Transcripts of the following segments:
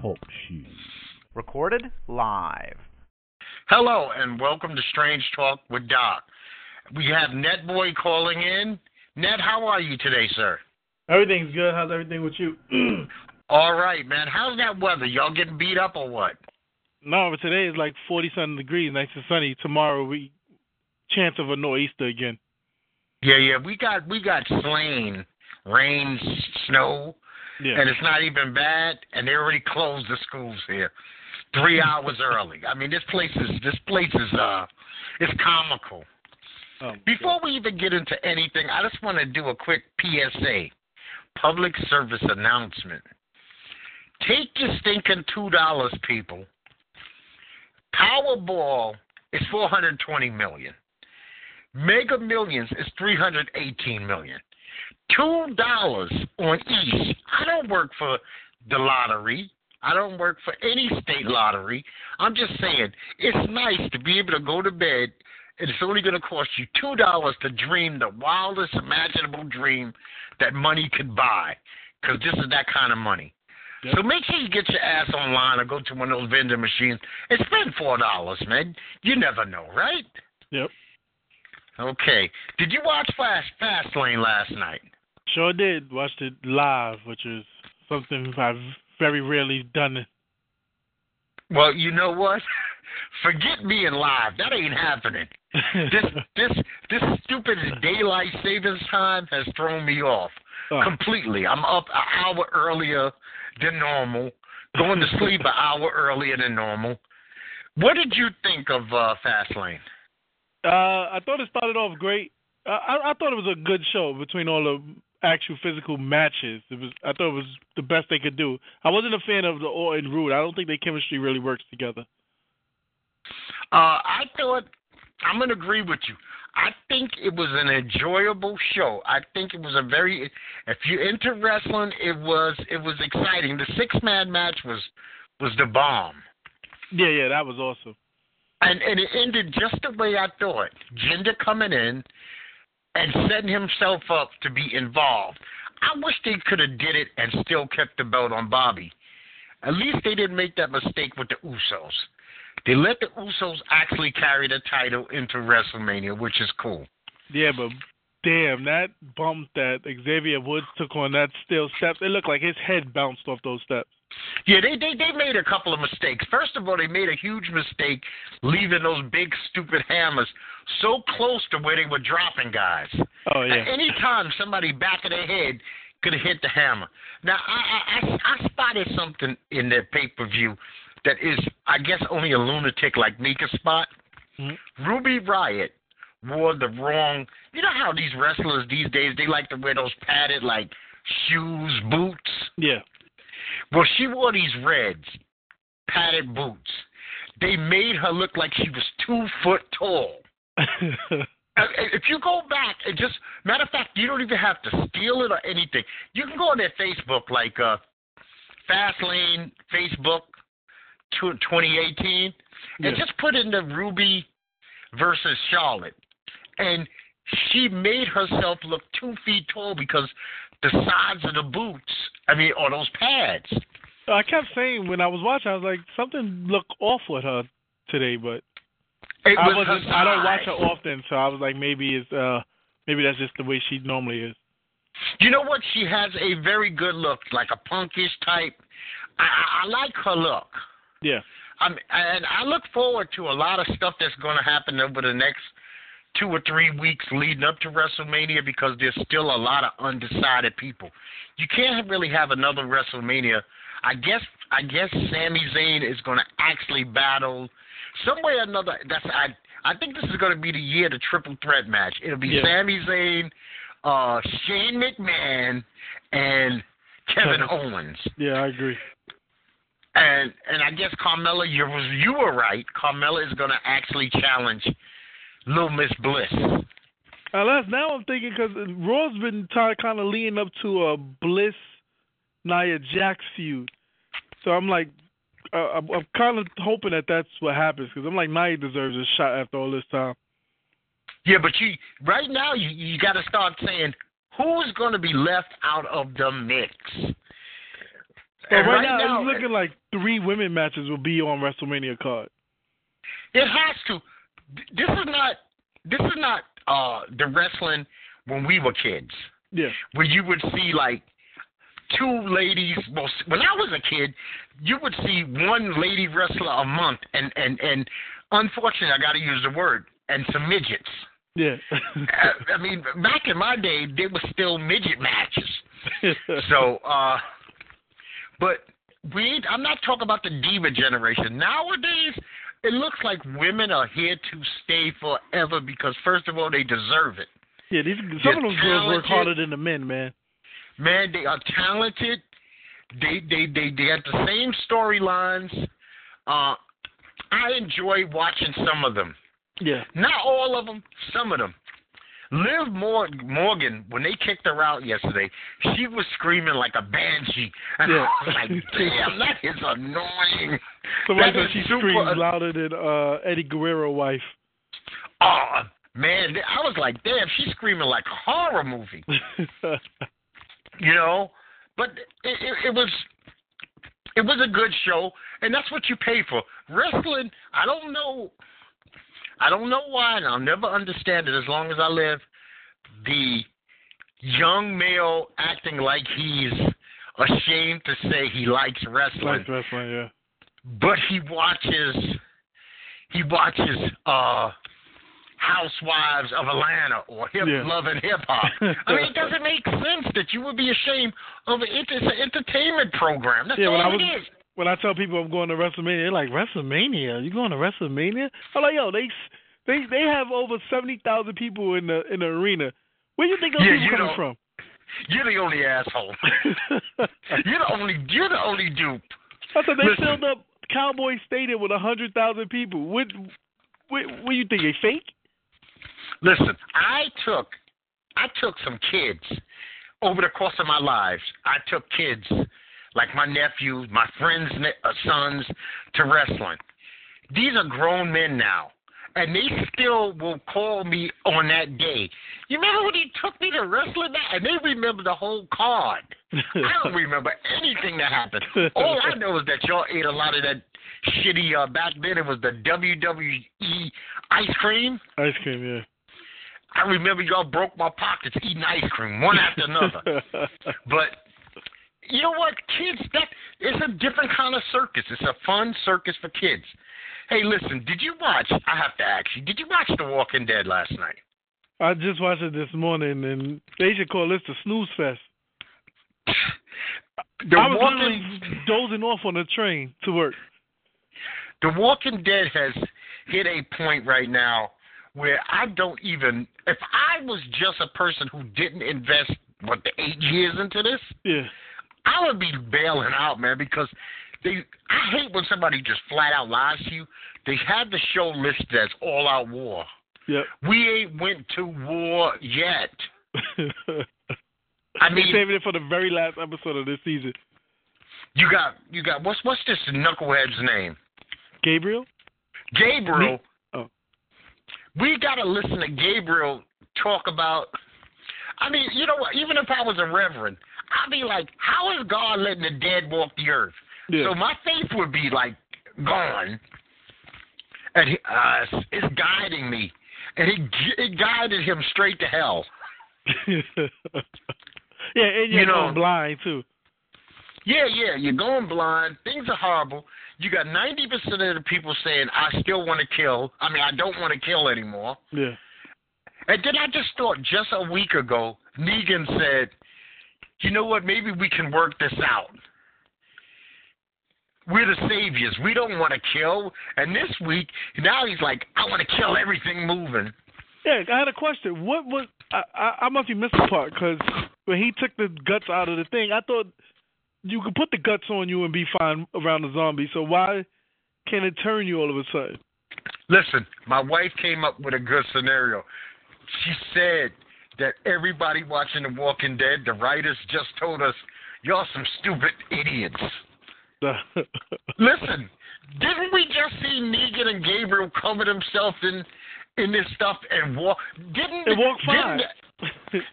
Talk Show. Recorded live. Hello, and welcome to Strange Talk with Doc. We have Netboy calling in. Net, how are you today, sir? Everything's good. How's everything with you? All right, man. How's that weather? Y'all getting beat up or what? no, but today is like 40 something degrees, nice and sunny. Tomorrow we chance of a nor'easter again. Yeah, yeah. We got we got slain, rain, snow, Yeah. and it's not even bad. And they already closed the schools here, three hours early. I mean, this place is this place is uh, it's comical. Oh, Before we even get into anything, I just want to do a quick PSA, public service announcement. Take your stinking two dollars, people. Powerball is four hundred twenty million. Mega Millions is three hundred eighteen million. Two dollars on each. I don't work for the lottery. I don't work for any state lottery. I'm just saying it's nice to be able to go to bed and it's only going to cost you two dollars to dream the wildest imaginable dream that money could buy, because this is that kind of money. Yep. So make sure you get your ass online or go to one of those vending machines and spend four dollars, man. You never know, right? Yep. Okay. Did you watch Fast Fastlane last night? Sure did. Watched it live, which is something I've very rarely done. Well, you know what? Forget being live. That ain't happening. This this this stupid daylight savings time has thrown me off Oh. completely. I'm up an hour earlier than normal, going to sleep an hour earlier than normal. What did you think of uh, Fastlane? Uh, I thought it started off great. I, I, I thought it was a good show between all the actual physical matches. It was. I thought it was the best they could do. I wasn't a fan of the Orton Roode. I don't think their chemistry really works together. Uh, I thought I'm gonna agree with you. I think it was an enjoyable show. I think it was a very if you're into wrestling, it was it was exciting. The six man match was was the bomb. Yeah, yeah, that was awesome. And and it ended just the way I thought. Jinder coming in and setting himself up to be involved. I wish they could have did it and still kept the belt on Bobby. At least they didn't make that mistake with the Usos. They let the Usos actually carry the title into WrestleMania, which is cool. Yeah, but damn, that bump that Xavier Woods took on that steel steps, it looked like his head bounced off those steps. Yeah, they, they they made a couple of mistakes. First of all, they made a huge mistake leaving those big stupid hammers so close to where they were dropping guys. Oh yeah. At any time, somebody back of their head could have hit the hammer. Now, I, I, I, I spotted something in their pay per view that is, I guess, only a lunatic like me could spot. Mhm. Ruby Riott wore the wrong. You know how these wrestlers these days they like to wear those padded like shoes, boots. Yeah. Well, she wore these reds, padded boots. They made her look like she was two foot tall. If you go back and just matter of fact, you don't even have to steal it or anything. You can go on their Facebook, like uh, Fastlane Facebook tw- 2018, Yeah. and just put in the Ruby versus Charlotte, and she made herself look two feet tall because the sides of the boots. I mean, or those pads. I kept saying when I was watching, I was like, something looked off with her today, but I was wasn't. I don't watch her often, so I was like, maybe it's uh, maybe that's just the way she normally is. You know what? She has a very good look, like a punkish type. I, I, I like her look. Yeah. I'm, and I look forward to a lot of stuff that's going to happen over the next two or three weeks leading up to WrestleMania because there's still a lot of undecided people. You can't really have another WrestleMania. I guess I guess Sami Zayn is going to actually battle some way or another. That's I I think this is going to be the year of the triple threat match. It'll be Yeah. Sami Zayn, uh, Shane McMahon, and Kevin Kevin. Owens. Yeah, I agree. And and I guess Carmella, you was you were right. Carmella is going to actually challenge Little Miss Bliss. Unless now I'm thinking because Raw's been t- kind of leaning up to a Bliss Nia Jax feud, so I'm like, uh, I'm, I'm kind of hoping that that's what happens because I'm like Nia deserves a shot after all this time. Yeah, but you right now you you got to start saying who's going to be left out of the mix. And right, right now, now, it's looking like three women matches will be on WrestleMania card. It has to. This is not. This is not uh the wrestling when we were kids, Yeah. where you would see like two ladies. Well, when I was a kid, you would see one lady wrestler a month, and and and unfortunately, I got to use the word, and some midgets. Yeah. I I mean, back in my day, there were still midget matches. So, uh, but we, I'm not talking about the diva generation. Nowadays, it looks like women are here to stay forever because, first of all, they deserve it. yeah, these some of those girls work harder than the men, man. Man, they are talented. They they they they have the same storylines. Uh, I enjoy watching some of them. Yeah. Not all of them, some of them. Liv Mor- Morgan, when they kicked her out yesterday, she was screaming like a banshee. And Yeah. I was like, damn, that is annoying. Somebody said she super- screams louder than uh, Eddie Guerrero wife. Oh, man, I was like, damn, she's screaming like a horror movie, you know? But it, it, it was it was a good show, and that's what you pay for. Wrestling, I don't know I don't know why, and I'll never understand it as long as I live. The young male acting like he's ashamed to say he likes wrestling, like wrestling, yeah. but he watches he watches uh Housewives of Atlanta or Hip Yeah. Love and Hip Hop. I mean, it doesn't make sense that you would be ashamed of it. It's an entertainment program. That's Yeah, all when I was- is. When I tell people I'm going to WrestleMania, they're like, WrestleMania? You going to WrestleMania? I'm like, yo, they they they have over seventy thousand people in the in the arena. Where do you think those Yeah, people you coming don't- from? You're the only asshole. you're the only. You're the only dupe. I said they Listen. filled up Cowboy Stadium with a hundred thousand people. What, what, what you think? They fake? Listen, I took I took some kids over the course of my lives. I took kids like my nephews, my friends' uh, sons to wrestling. These are grown men now, and they still will call me on that day. You remember when he took me to wrestling? that? And they remember the whole card. I don't remember anything that happened. All I know is that y'all ate a lot of that shitty. Uh, back then, it was the WWE ice cream. Ice cream, yeah. I remember y'all broke my pockets eating ice cream one after another. But you know what, kids? That it's a different kind of circus. It's a fun circus for kids. Hey, listen, did you watch? I have to ask you. Did you watch The Walking Dead last night? I just watched it this morning, and they should call this the snooze fest. The I was Walking literally dozing off on the train to work. The Walking Dead has hit a point right now where I don't even. If I was just a person who didn't invest what the eight years into this, Yeah. I would be bailing out, man, because they. I hate when somebody just flat out lies to you. They had the show listed as all out war. Yep. We ain't went to war yet. I mean- saving it for the very last episode of this season. You got you got what's what's this knucklehead's name? Gabriel? Gabriel. Me? Oh. We gotta listen to Gabriel talk about. I mean, you know what? Even if I was a reverend, I'd be like, how is God letting the dead walk the earth? Yeah. So my faith would be like gone, and he, uh, it's- guiding me, and it it guided him straight to hell. yeah, and you're You know- going blind too. Yeah, yeah, you're going blind. Things are horrible. You got ninety percent of the people saying, "I still want to kill." I mean, I don't want to kill anymore. Yeah. And then I just thought, just a week ago, Negan said, "You know what? Maybe we can work this out. We're the saviors. We don't want to kill." And this week, now he's like, "I want to kill everything moving." Yeah, I had a question. What was I? I, I must be missing part because when he took the guts out of the thing, I thought you could put the guts on you and be fine around the zombie. So why can it turn you all of a sudden? Listen, my wife came up with a good scenario. She said that everybody watching The Walking Dead, the writers just told us, y'all some stupid idiots. Listen, didn't we just see Negan and Gabriel cover themselves in in this stuff and walk? Didn't It didn't- fine.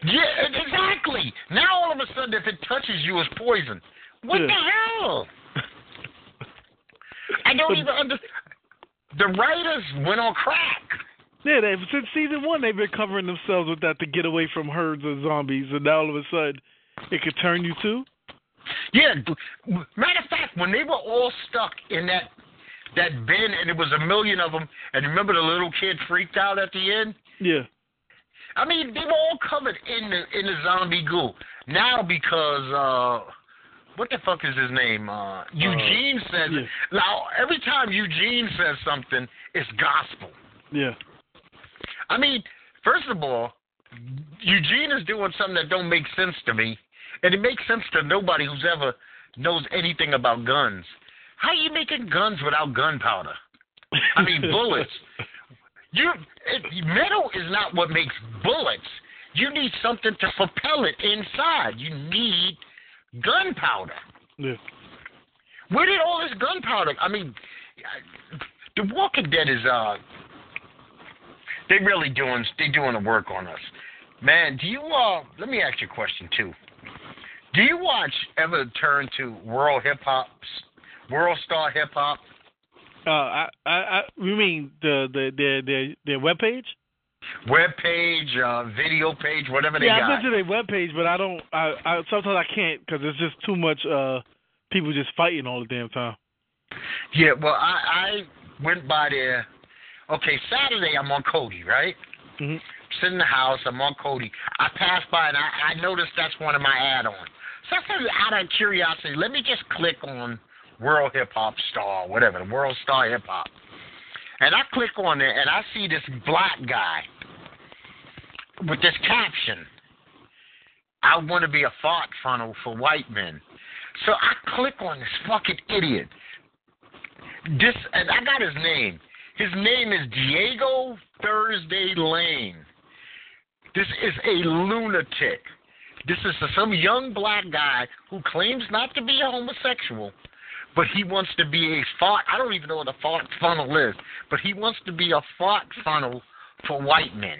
Yeah, exactly. Now all of a sudden, if it touches you, it's poison. What Yeah. the hell? I don't even understand. The writers went on crack. Yeah, they since season one they've been covering themselves with that to get away from herds of zombies, and now all of a sudden it could turn you too. Yeah. Matter of fact, when they were all stuck in that that bin, and there was a million of them, and remember the little kid freaked out at the end. Yeah. I mean, they were all covered in the in the zombie goo. Now because uh what the fuck is his name? Uh Eugene says yeah. now every time Eugene says something, it's gospel. Yeah. I mean, first of all, Eugene is doing something that don't make sense to me. And it makes sense to nobody who's ever knows anything about guns. How are you making guns without gunpowder? I mean bullets. You it, metal is not what makes bullets. You need something to propel it inside. You need gunpowder. Yeah. Where did all this gunpowder? I mean, The Walking Dead is uh, they really doing they doing the work on us, man. Do you uh? Let me ask you a question too. Do you watch ever turn to World Hip Hop, World Star Hip Hop? Uh, I, I, I, you mean the the their their their web page? web page, uh, video page, whatever they yeah, got. I've been to their web page, but I don't. I, I sometimes I can't because it's just too much. Uh, people just fighting all the damn time. Yeah, well, I, I went by there. Okay, Saturday I'm on Kodi, right? hmm Sitting in the house, I'm on Kodi. I pass by and I, I noticed that's one of my add-ons. So I said, out of curiosity, let me just click on World Hip Hop Star, whatever, the World Star Hip Hop. And I click on it and I see this black guy with this caption. I want to be a thought funnel for white men. So I click on this fucking idiot. This and I got his name. His name is Diego Thursday Lane. This is a lunatic. This is some young black guy who claims not to be a homosexual, but he wants to be a fart. I don't even know what a fart funnel is, but he wants to be a fart funnel for white men.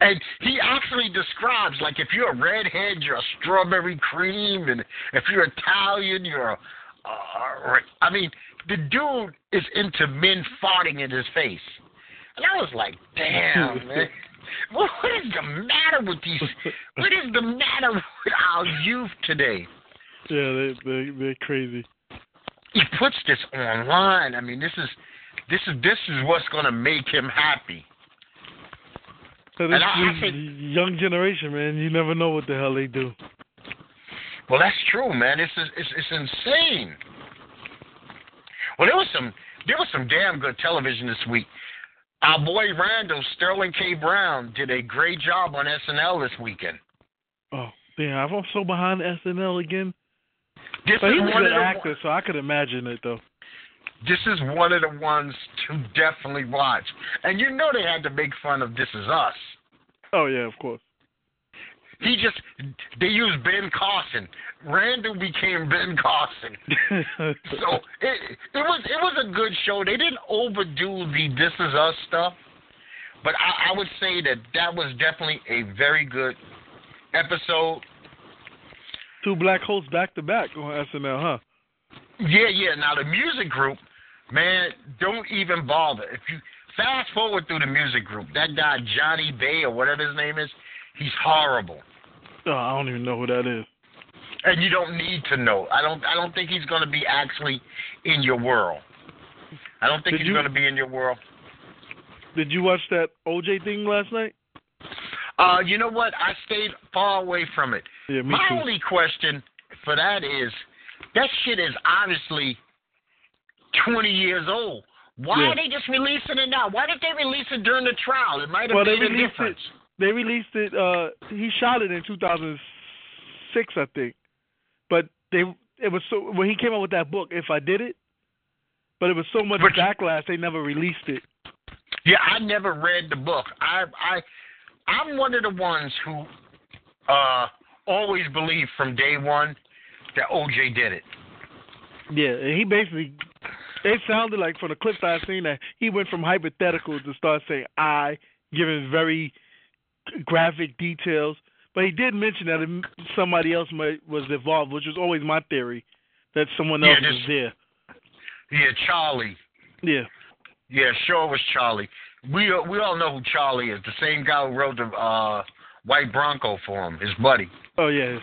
And he actually describes like if you're a redhead, you're a strawberry cream, and if you're Italian, you're a. Uh, I mean, the dude is into men farting in his face, and I was like, damn, man. What is the matter with these? What is the matter with our youth today? Yeah, they they they're crazy. He puts this online. I mean, this is this is this is what's going to make him happy. So And this, I- I this think- young generation, man, you never know what the hell they do. Well, that's true, man. It's it's it's insane. Well, there was some there was some damn good television this week. Our boy Randall Sterling K. Brown did a great job on SNL this weekend. Oh, damn, I'm so behind SNL again. This But he's a one good of the actor, so I could imagine it though. this is one of the ones to definitely watch. And you know they had to make fun of This Is Us. Oh yeah, of course. He just they used Ben Carson. Randall became Ben Carson. So it it was it was a good show. They didn't overdo the This Is Us stuff, but I, I would say that that was definitely a very good episode. Two black hosts back to back on SNL, huh? Yeah, yeah. Now the music group, man, don't even bother. If you fast forward through the music group, that guy Johnny Bay or whatever his name is, he's horrible. I don't even know who that is. and you don't need to know. I don't. I don't think he's going to be actually in your world. I don't think Did he's you- going to be in your world. Did you watch that OJ thing last night? Uh, you know what? I stayed far away from it. Yeah, me My too. only question for that is, that shit is obviously twenty years old. Why Yeah. are they just releasing it now? Why didn't they release it during the trial? It might have Well, made a difference. They released it. Uh, he shot it in 2006, I think. But they, it was so when he came out with that book, if I did it. But it was so much But backlash, they never released it. Yeah, I never read the book. I I I'm one of the ones who uh always believed from day one that OJ did it. Yeah, and he basically. It sounded like from the clips I've seen that he went from hypothetical to start saying I, giving very graphic details. But he did mention that somebody else might, was involved, which was always my theory that someone Yeah, else just- was there. Yeah, Charlie. Yeah. Yeah, sure it was Charlie. We uh, we all know who Charlie is. The same guy who rode the uh, white Bronco for him, his buddy. Oh yeah.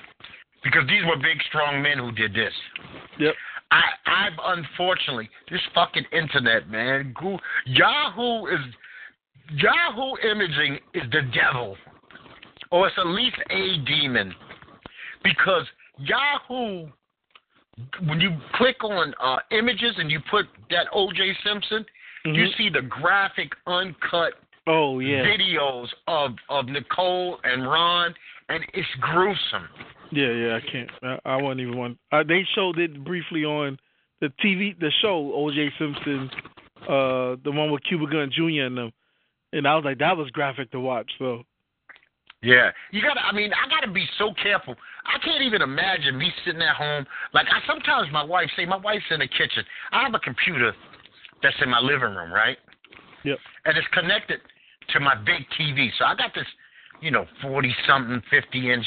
Because these were big, strong men who did this. Yep. I I've unfortunately this fucking internet, man. Go, Yahoo is Yahoo imaging is the devil, or it's at least a demon, because Yahoo. When you click on uh, images and you put that O.J. Simpson, you Mhm. see the graphic, uncut Oh yeah. videos of of Nicole and Ron, and it's gruesome. Yeah, yeah. I can't. I, I wasn't even want. Uh, they showed it briefly on the TV, the show O.J. Simpson, uh, the one with Cuba Gooding Jr. and them, and I was like, that was graphic to watch. So Yeah, you gotta. I mean, I gotta be so careful. I can't even imagine me sitting at home. Like I sometimes my wife say, my wife's in the kitchen. I have a computer that's in my living room, right? Yep. And it's connected to my big TV. So I got this, you know, forty something, fifty inch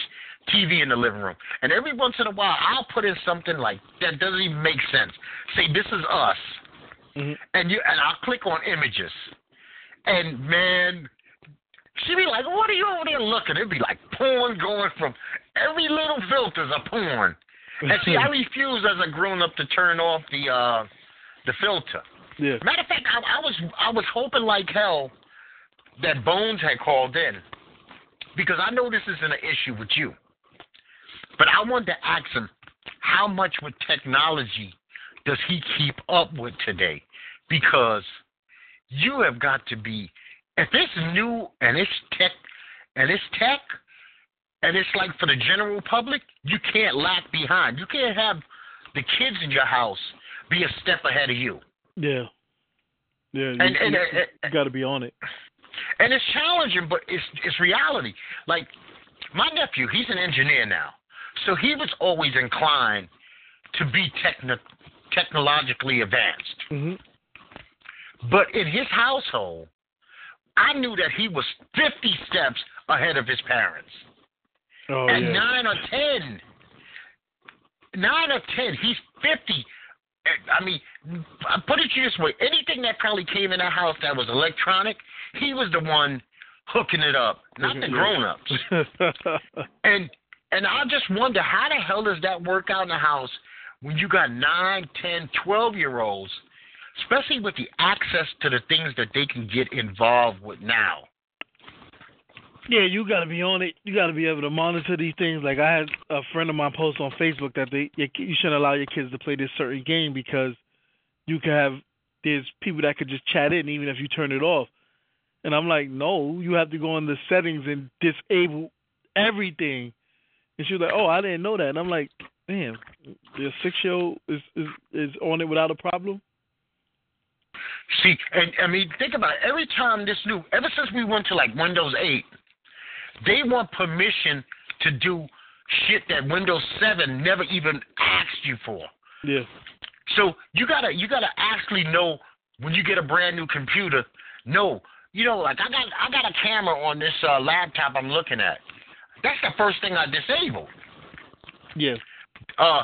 TV in the living room. And every once in a while, I'll put in something like that doesn't even make sense. Say this is us, mhm. and you and I'll click on images, and man, she'd be like, "What are you over there looking?" It'd be like porn going from every little filter's a porn. And see, I refuse as a grown up to turn off the uh the filter. yeah. Matter of fact, I, I was I was hoping like hell that Bones had called in because I know this isn't an issue with you, but I wanted to ask him how much with technology does he keep up with today? Because you have got to be if it's new and it's tech and it's tech and it's like for the general public, you can't lag behind. You can't have the kids in your house be a step ahead of you. Yeah. Yeah. You, And and you, you got to be on it. and it's challenging, but it's it's reality. Like my nephew, he's an engineer now, so he was always inclined to be techni- technologically advanced. hmm But in his household, I knew that he was 50 steps ahead of his parents. Oh At yeah. nine or ten, nine or ten, he's 50. I mean, I put it to you this way: anything that probably came in that house that was electronic, he was the one hooking it up, not the grown-ups. And and I just wonder how the hell does that work out in the house when you got nine, ten, twelve year olds, especially with the access to the things that they can get involved with now. Yeah, you got to be on it. You got to be able to monitor these things. Like I had a friend of mine post on Facebook that they you shouldn't allow your kids to play this certain game because you could have there's people that could just chat in even if you turn it off. And I'm like, no, you have to go in the settings and disable everything. And she was like, oh, I didn't know that. And I'm like, man, your six year old is, is is on it without a problem. See, and I mean, think about it. Every time this new, ever since we went to like Windows 8, they want permission to do shit that Windows 7 never even asked you for. Yeah. So you gotta you gotta actually know when you get a brand new computer. No, you know, like I got I got a camera on this uh, laptop I'm looking at. That's the first thing I disabled. Yeah. Uh,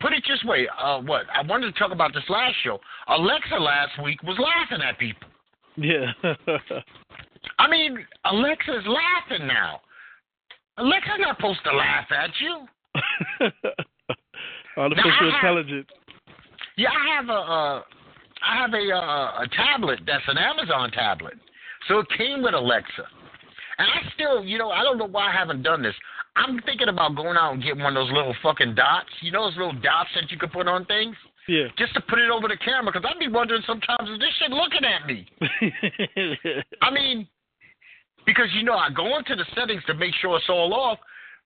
put it this way. Uh, what I wanted to talk about this last show. Alexa last week was laughing at people. Yeah. I mean, Alexa's laughing now. Alexa's not supposed to laugh at you. Artificial Now, I have- intelligence. Yeah, I have a uh, I have a uh, a tablet that's an Amazon tablet, so it came with Alexa. And I still, you know, I don't know why I haven't done this. I'm thinking about going out and getting one of those little fucking dots. You know those little dots that you can put on things, Yeah. just to put it over the camera. Because I'd be wondering sometimes is this shit looking at me? I mean, because you know I go into the settings to make sure it's all off,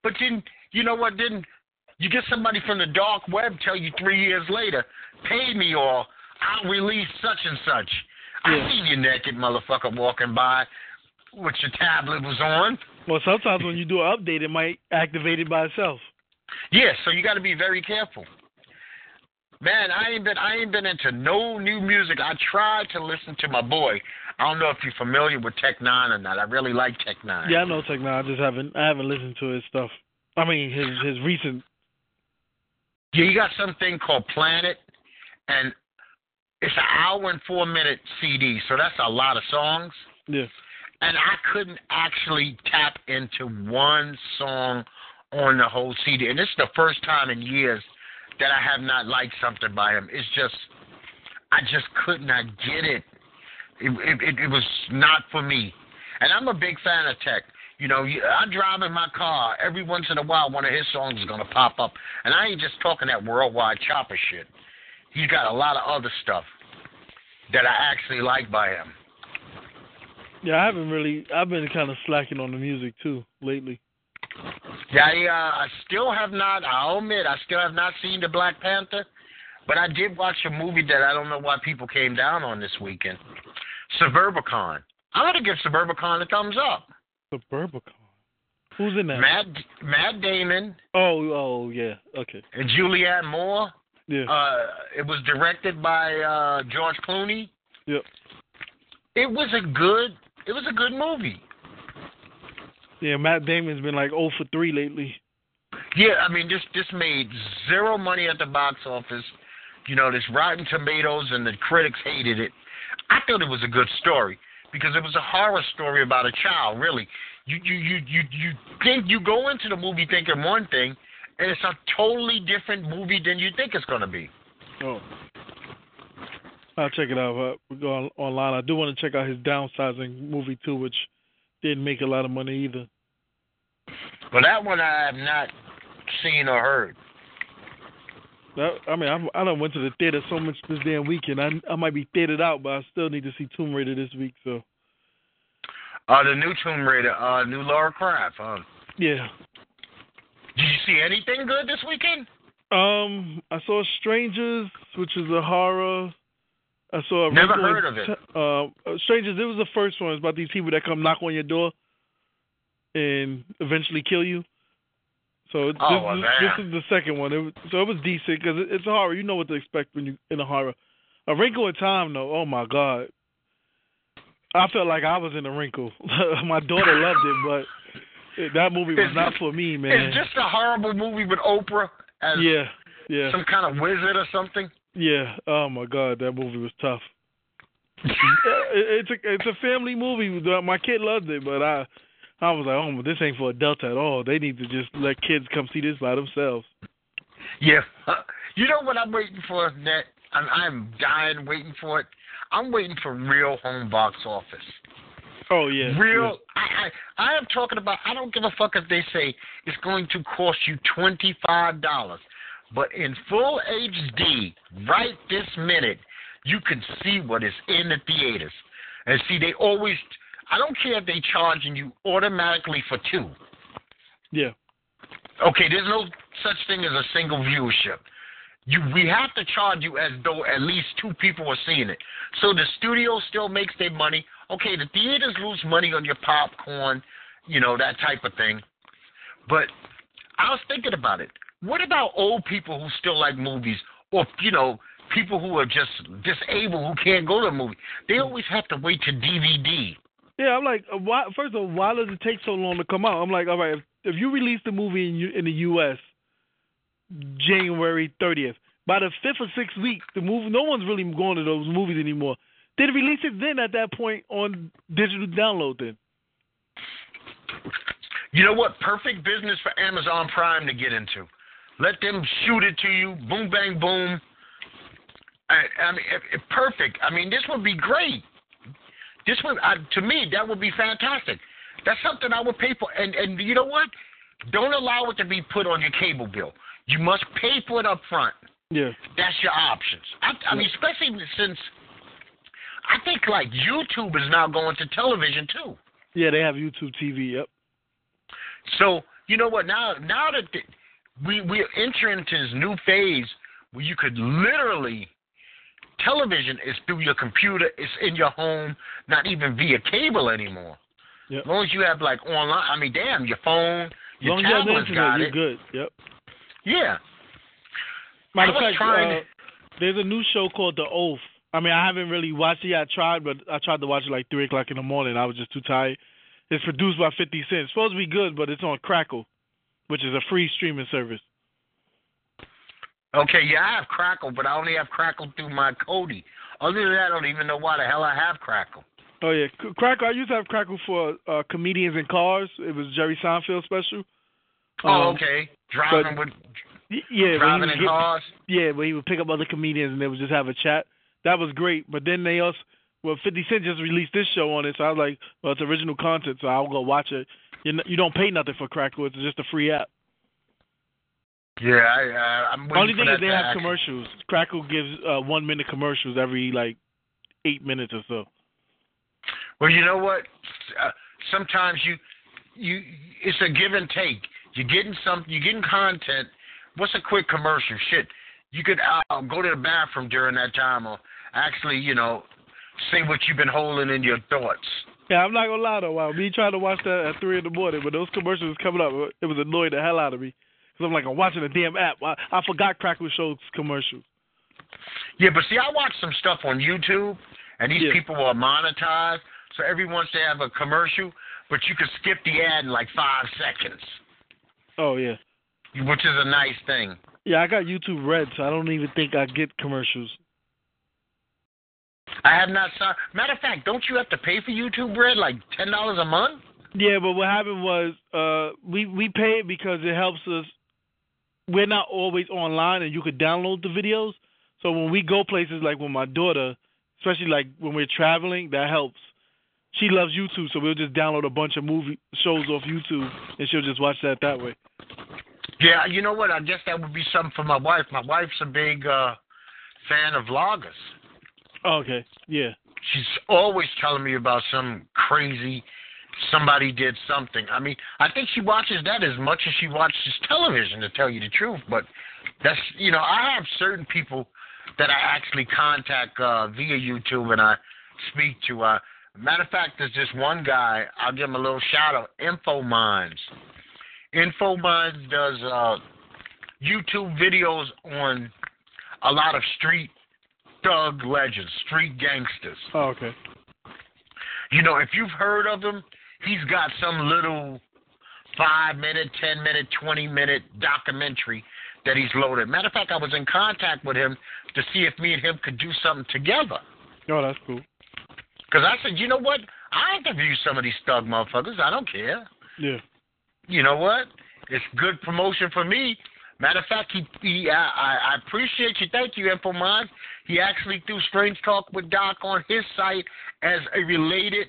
but then you know what? Then you get somebody from the dark web tell you three years later, pay me or I'll release such and such. Yeah. I see you naked motherfucker walking by, with your tablet was on. Well, sometimes when you do an update, it might activate it by itself. Yeah, so you got to be very careful. Man, I ain't been I ain't been into no new music. I tried to listen to my boy. I don't know if you're familiar with Tech N9ne or not. I really like Tech N9ne. Yeah, I know Tech N9ne. I just haven't I haven't listened to his stuff. I mean his his recent. Yeah, you got something called Planet, and it's an hour and four minute CD, so that's a lot of songs. Yeah. And I couldn't actually tap into one song on the whole CD, and this is the first time in years that I have not liked something by him. It's just, I just could not get it. It, it, it was not for me. And I'm a big fan of Tech. You know, I drive in my car. Every once in a while, one of his songs is going to pop up. And I ain't just talking that worldwide chopper shit. He's got a lot of other stuff that I actually like by him. Yeah, I haven't really. I've been kind of slacking on the music too lately. Yeah, I, uh, I still have not. I'll admit, I still have not seen the Black Panther, but I did watch a movie that I don't know why people came down on this weekend. Suburbicon. I'm gonna give Suburbicon a thumbs up. Suburbicon. Who's in that? Matt Matt Damon. Oh, oh yeah. Okay. And Julianne Moore. Yeah. Uh, it was directed by uh, George Clooney. Yep. It was a good. It was a good movie. Yeah, Matt Damon's been like 0 for 3 lately. Yeah, I mean, this this made zero money at the box office. You know, this Rotten Tomatoes and the critics hated it. I thought it was a good story because it was a horror story about a child. Really, you you you you you think you go into the movie thinking one thing, and it's a totally different movie than you think it's going to be. Oh. I'll check it out. Uh, we go on, online. I do want to check out his downsizing movie too, which didn't make a lot of money either. But that one I have not seen or heard. That, I mean, I I don't went to the theater so much this damn weekend. I I might be theatered out, but I still need to see Tomb Raider this week. So. Uh, the new Tomb Raider, uh, new Lara Croft. Huh? Yeah. Did you see anything good this weekend? Um, I saw Strangers, which is a horror. I saw. A Never heard of it. Uh, Strangers. It was the first one. It's about these people that come knock on your door and eventually kill you. So this, oh, is, this is the second one. It was, so it was decent because it, it's a horror. You know what to expect when you in a horror. A Wrinkle in Time, though. Oh my God. I felt like I was in a wrinkle. my daughter loved it, but that movie was it's, not for me, man. It's just a horrible movie with Oprah as yeah, yeah, some kind of wizard or something. Yeah. Oh my God, that movie was tough. it's a it's a family movie. My kid loved it, but I I was like, oh, this ain't for adults at all. They need to just let kids come see this by themselves. Yeah. Uh, you know what I'm waiting for, Net? I'm, I'm dying waiting for it. I'm waiting for real home box office. Oh yeah. Real. Yeah. I, I I am talking about. I don't give a fuck if they say it's going to cost you twenty five dollars, but in full HD, right this minute, you can see what is in the theaters. And see, they always I don't care if they charging you automatically for two. Yeah. Okay, there's no such thing as a single viewership. You we have to charge you as though at least two people are seeing it. So the studio still makes their money. Okay, the theaters lose money on your popcorn, you know, that type of thing. But I was thinking about it. What about old people who still like movies or you know, people who are just disabled who can't go to a movie? They always have to wait to DVD. Yeah, I'm like, uh, why? First of all, why does it take so long to come out? I'm like, all right, if, if you release the movie in, in the U.S. January 30th, by the fifth or sixth week, the movie, no one's really going to those movies anymore. They release it then at that point on digital download then. You know what? Perfect business for Amazon Prime to get into. Let them shoot it to you, boom, bang, boom. I, I mean, perfect. I mean, this would be great. This would, uh, to me, that would be fantastic. That's something I would pay for. And and you know what? Don't allow it to be put on your cable bill. You must pay for it up front. Yeah. That's your options. I, I mean, especially since I think like YouTube is now going to television too. Yeah, they have YouTube TV. Yep. So you know what? Now, now that the, we we're entering into this new phase where you could literally television is through your computer, it's in your home, not even via cable anymore. Yep. As long as you have like online, I mean, damn, your phone, your as long as you have tablet's internet, got you're it. good. Yep. Yeah. Matter of fact, uh, there's a new show called The Oath I mean, I haven't really watched it. yet. I tried, but I tried to watch it like three o'clock in the morning. I was just too tired. It's produced by Fifty Cent. It's supposed to be good, but it's on Crackle, which is a free streaming service. Okay, yeah, I have Crackle, but I only have Crackle through my Kodi. Other than that, I don't even know why the hell I have Crackle. Oh yeah, Crackle. I used to have Crackle for uh, comedians in cars. It was Jerry Seinfeld special. Oh, Um, okay. Driving but- with Yeah, driving in get- cars. Yeah, where he would pick up other comedians and they would just have a chat. That was great. But then they also, well, 50 Cent just released this show on it, so I was like, well, it's original content, so I'll go watch it. You you don't pay nothing for Crackle; it's just a free app. Yeah, I, uh, I'm waiting Only thing is they have act- commercials. Crackle gives uh, one minute commercials every like eight minutes or so. Well, you know what? Uh, sometimes you, you, it's a give and take. You're getting some, you're getting content. What's a quick commercial? Shit, you could uh, go to the bathroom during that time, or actually, you know, say what you've been holding in your thoughts. Yeah, I'm not gonna lie though. Wow, me trying to watch that at three in the morning, but those commercials coming up, it was annoying the hell out of me. Cause I'm like, I'm watching a damn app. I, I forgot Crackle shows commercials. Yeah, but see, I watch some stuff on YouTube, and these Yeah. people are monetized. So every once they have a commercial, but you can skip the ad in like five seconds, Oh yeah. which is a nice thing. Yeah, I got YouTube Red, so I don't even think I get commercials. I have not saw. Matter of fact, don't you have to pay for YouTube Red like ten dollars a month? Yeah, but what happened was uh we we pay it because it helps us. We're not always online, and you could download the videos. So when we go places like with my daughter, especially like when we're traveling, that helps. She loves YouTube, so we'll just download a bunch of movie shows off YouTube, and she'll just watch that that way. Yeah, you know what? I guess that would be something for my wife. My wife's a big uh fan of vloggers. Oh, okay, yeah. She's always telling me about some crazy somebody did something. I mean, I think she watches that as much as she watches television to tell you the truth, but that's you know, I have certain people that I actually contact uh via YouTube and I speak to uh matter of fact there's this one guy, I'll give him a little shout out, Info Minds. Info Minds does uh YouTube videos on a lot of street thug legends, street gangsters. Oh, okay. You know, if you've heard of him, he's got some little five minute, ten minute, twenty minute documentary that he's loaded. Matter of fact, I was in contact with him to see if me and him could do something together. Oh, that's cool. Because I said, you know what? I interview some of these thug motherfuckers. I don't care. Yeah. You know what? It's good promotion for me. Matter of fact, he, he I, I appreciate you. Thank you, InfoMind. He actually threw Strange Talk with Doc on his site as a related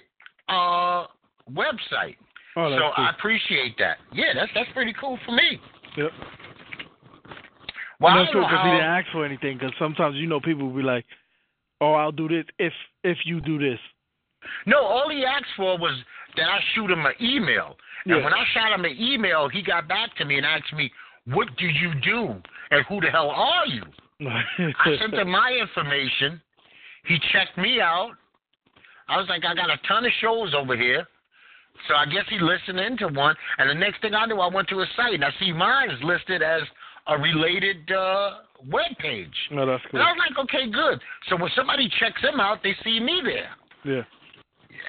uh website. Oh, so cool. I appreciate that. Yeah, that's that's pretty cool for me. Yep. Well, I that's don't cool because he didn't ask for anything. Because sometimes you know people will be like, "Oh, I'll do this if if you do this." no, all he asked for was that I shoot him an email. Yeah. And when I shot him an email, he got back to me and asked me, "What do you do? And who the hell are you?" I sent him my information. He checked me out. I was like, I got a ton of shows over here. So I guess he listened into one. And the next thing I knew, I went to his site and I see mine is listed as a related uh, web page. no, that's cool. And I was like, okay, good. So when somebody checks him out, they see me there. Yeah.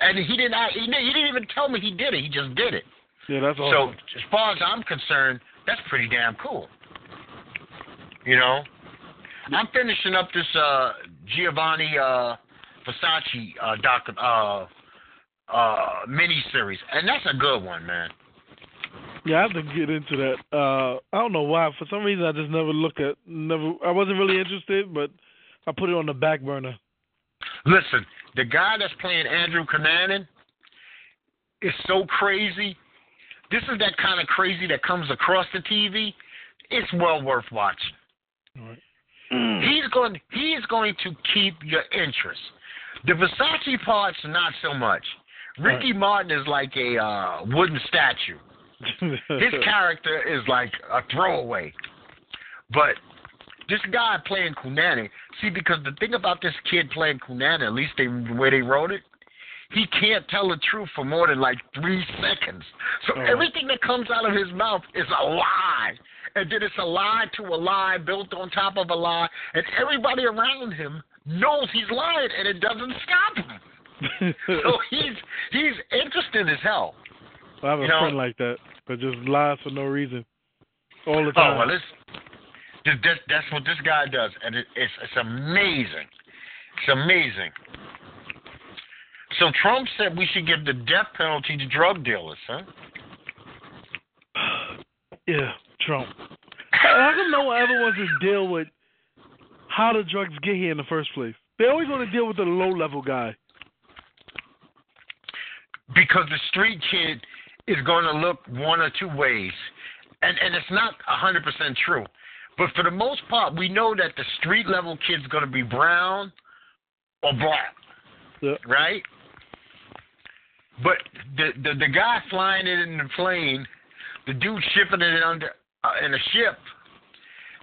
And he didn't. He didn't even tell me he did it. He just did it. Yeah, that's all. So as far as I'm concerned, that's pretty damn cool. You know, I'm finishing up this uh Giovanni uh Versace uh doc uh uh mini series, and that's a good one, man. Yeah, I have to get into that. Uh I don't know why. For some reason, I just never look at. Never. I wasn't really interested, but I put it on the back burner. Listen, the guy that's playing Andrew Cunanan is so crazy. This is that kind of crazy that comes across the TV. It's well worth watching. All right. He's going. He's going to keep your interest. The Versace parts, not so much. Ricky Martin is like a uh, wooden statue. His character is like a throwaway. But this guy playing Kunani, see, because the thing about this kid playing Kunani, at least they, the way they wrote it, he can't tell the truth for more than like three seconds. So Oh. everything that comes out of his mouth is a lie. And then it's a lie to a lie built on top of a lie. And everybody around him knows he's lying and it doesn't stop him. so he's he's interesting as hell. I have a You know- friend like that, but just lies for no reason, all the time. Oh time. well, this, this, this that's what this guy does, and it, it's it's amazing. It's amazing. So Trump said we should give the death penalty to drug dealers, huh? yeah, Trump. How how come no one ever wants to deal with how the drugs get here in the first place? They always want to deal with the low level guy. Because the street kid is going to look one or two ways, and and it's not a hundred percent true. But for the most part, we know that the street level kid's going to be brown or black. Yeah. right? But the, the the guy flying it in the plane, the dude shipping it under uh, in a ship.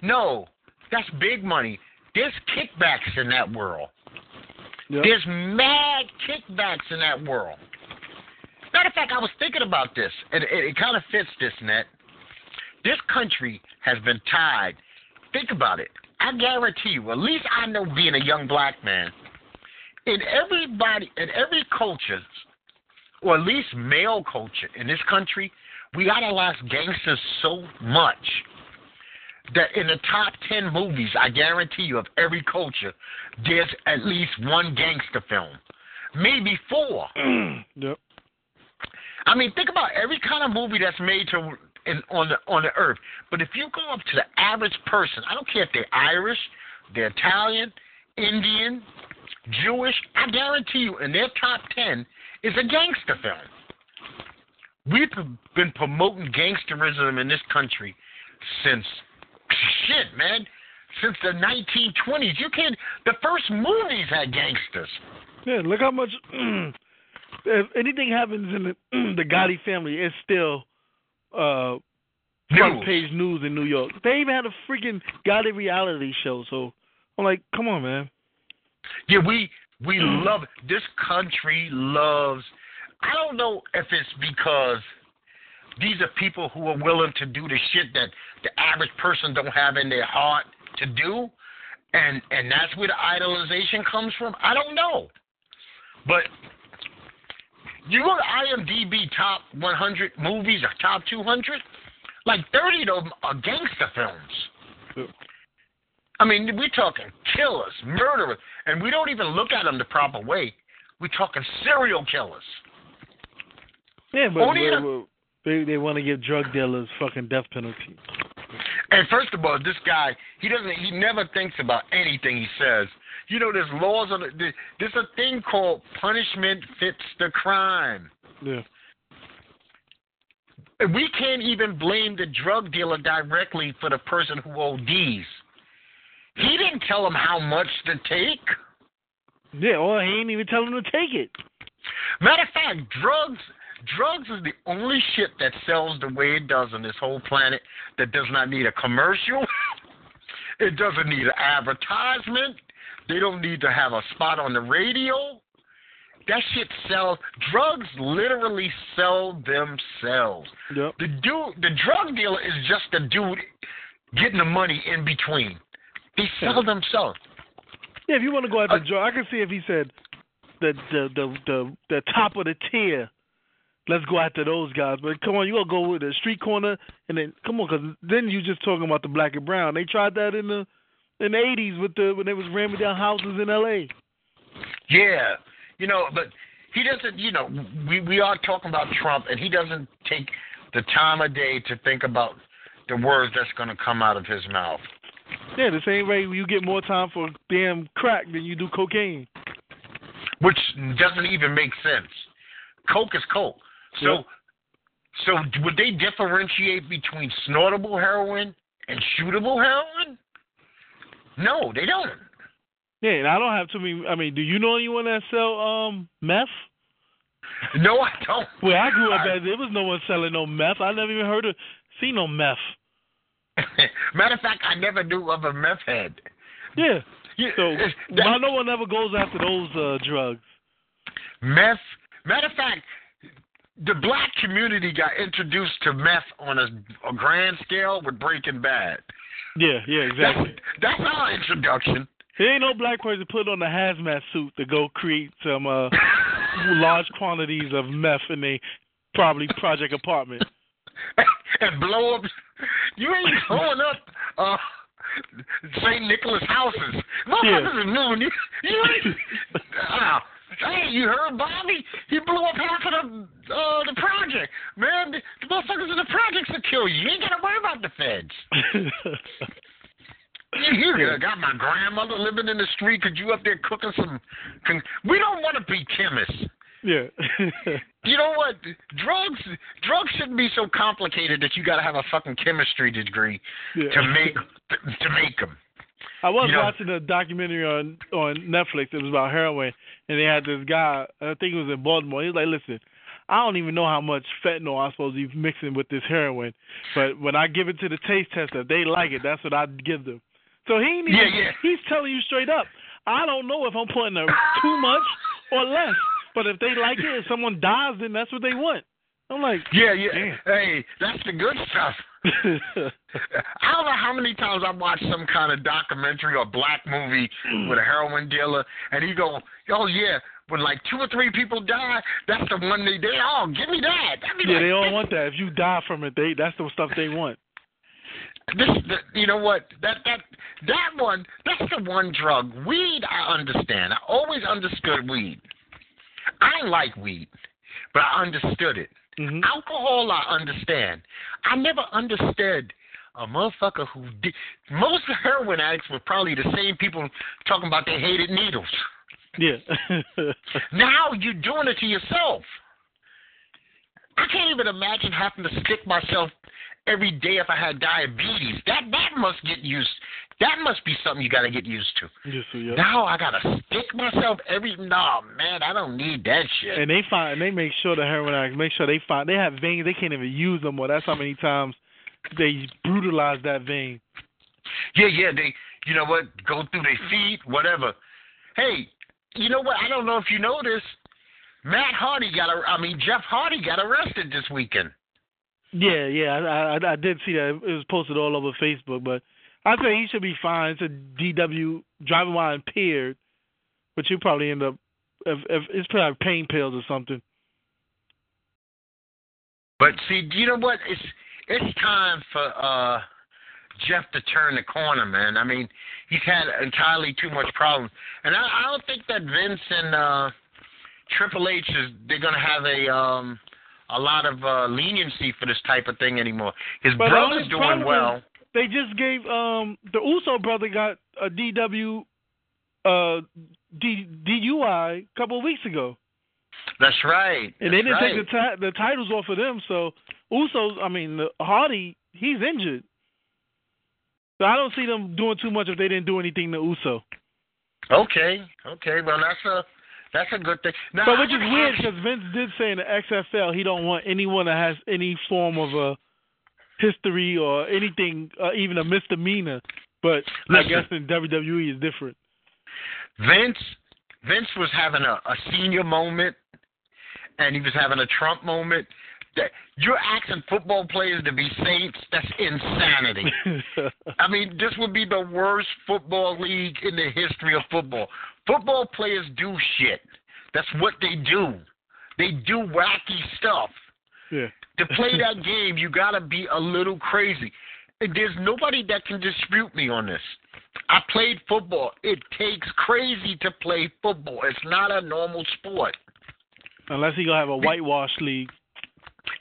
No, that's big money. There's kickbacks in that world. Yep. There's mad kickbacks in that world. Matter of fact, I was thinking about this, and it, it kind of fits this net. This country has been tied. Think about it. I guarantee you, at least I know being a young black man, in everybody, in every culture, or at least male culture in this country, we idolize gangsters so much that in the top 10 movies, I guarantee you, of every culture, there's at least one gangster film. Maybe four. Mm. yep. I mean, think about every kind of movie that's made to in, on the on the earth. But if you go up to the average person, I don't care if they're Irish, they're Italian, Indian, Jewish, I guarantee you, in their top ten is a gangster film. We've been promoting gangsterism in this country since shit, man. Since the 1920s, you can't. The first movies had gangsters. Yeah, look how much. if anything happens in the the Gotti family, it's still uh front page news in New York. They even had a freaking Gotti reality show. So I'm like, come on, man. Yeah, we we mm. love this country loves. I don't know if it's because these are people who are willing to do the shit that the average person don't have in their heart to do, and and that's where the idolization comes from. I don't know, but you go to IMDb top 100 movies or top 200, like 30 of them are gangster films. I mean, we're talking killers, murderers, and we don't even look at them the proper way. We're talking serial killers. Yeah, but Only a- but they they want to give drug dealers fucking death penalty. And first of all, this guy, he doesn't, he never thinks about anything he says. You know, there's laws on there- There's a thing called punishment fits the crime. Yeah. We can't even blame the drug dealer directly for the person who ODs. He didn't tell him how much to take. Yeah, or he ain't even telling them to take it. Matter of fact, drugs drugs is the only shit that sells the way it does on this whole planet that does not need a commercial. it doesn't need an advertisement. They don't need to have a spot on the radio. That shit sells. Drugs literally sell themselves. Yep. The dude, the drug dealer is just the dude getting the money in between. They sell themselves. Yeah, if you want to go after Uh, drug, I can see if he said the the the the the top of the tier. Let's go after those guys. But come on, you gonna go with the street corner and then come on, because then you just talking about the black and brown. They tried that in the in the eighties with the when they was ramming down houses in L.A. Yeah, you know, but he doesn't. You know, we we are talking about Trump, and he doesn't take the time of day to think about the words that's going to come out of his mouth. Yeah, the same way you get more time for damn crack than you do cocaine. which doesn't even make sense. Coke is coke. So, Yep. so would they differentiate between snortable heroin and shootable heroin? No, they don't. Yeah, and I don't have too many. I mean, do you know anyone that sell um meth? No, I don't. Where I grew up, I- there was no one selling no meth. I never even heard of seen no meth. Matter of fact, I never knew of a meth head. Yeah. So why no one ever goes after those uh, drugs? Meth. Matter of fact, the black community got introduced to meth on a, a grand scale with Breaking Bad. Yeah, yeah, exactly. That's, that's our introduction. There ain't no black person put on a hazmat suit to go create some uh large quantities of meth in a probably project apartment. and blow up. You ain't blowing up uh, St. Nicholas houses. Motherfuckers are moving. You, you ain't. Uh, hey, you heard Bobby? He blew up half of the uh, the project. Man, the, the motherfuckers in the projects will kill you. You ain't got to worry about the feds. You here? Got my grandmother living in the street. Could you up there cooking some? Con- we don't want to be chemists. Yeah. You know what? Drugs drugs shouldn't be so complicated that you got to have a fucking chemistry degree yeah. to make to make them. I was you know- watching a documentary on on Netflix. It was about heroin, and they had this guy. I think it was in Baltimore. He was like, "Listen, I don't even know how much fentanyl I'm supposed to be mixing with this heroin, but when I give it to the taste tester, they like it. That's what I give them." So he even, Yeah, yeah. he's telling you straight up. I don't know if I'm putting a, too much or less, but if they like it, if someone dies, then that's what they want. I'm like, Yeah, yeah. Damn. Hey, that's the good stuff. I don't know how many times I've watched some kind of documentary or black movie with a heroin dealer, and he go, "Oh yeah, when like two or three people die, that's the one they they oh give me that." Mean, yeah, like, they all want that. If you die from it, they that's the stuff they want. This, the, you know what? That that that one. That's the one drug. Weed, I understand. I always understood weed. I like weed, but I understood it. hmm Alcohol, I understand. I never understood a motherfucker who did. Most heroin addicts were probably the same people talking about they hated needles. Yeah. Now you're doing it to yourself. I can't even imagine having to stick myself every day if I had diabetes. That that must get used. That must be something you got to get used to. Yes, yeah. Now I gotta stick myself every. No, man, I don't need that shit. And they find they make sure the heroin addicts make sure they find they have veins they can't even use them more. That's how many times they brutalize that vein. Yeah, yeah, they, you know what, go through their feet, whatever. Hey, you know what? I don't know if you noticed. Matt Hardy got, a, I mean Jeff Hardy got arrested this weekend. Yeah, yeah, I, I I did see that it was posted all over Facebook, but I think he should be fine. It's a DW driving while impaired, but you probably end up if, if it's probably pain pills or something. But see, you know what? It's it's time for uh Jeff to turn the corner, man. I mean, he's had entirely too much problems, and I, I don't think that Vince and uh Triple H is they're gonna have a um a lot of uh leniency for this type of thing anymore. His But brother's doing well. They just gave um the Uso brother got a DW uh D, DUI a couple of weeks ago, That's right. and they didn't right. take the ti- the titles off of them. So Uso, I mean the Hardy, he's injured. So I don't see them doing too much if they didn't do anything to Uso. Okay, okay. Well, that's a that's a good thing. Now, But which is weird because Vince did say in the XFL he don't want anyone that has any form of a history or anything, uh, even a misdemeanor. But I guess in WWE is different. Vince Vince was having a, a senior moment, and he was having a Trump moment. That you're asking football players to be saints. That's insanity. I mean, this would be the worst football league in the history of football. Football players do shit. That's what they do. They do wacky stuff. yeah. To play that game, you got to be a little crazy. There's nobody that can dispute me on this. I played football. It takes crazy to play football. It's not a normal sport. Unless he gonna have a whitewash league.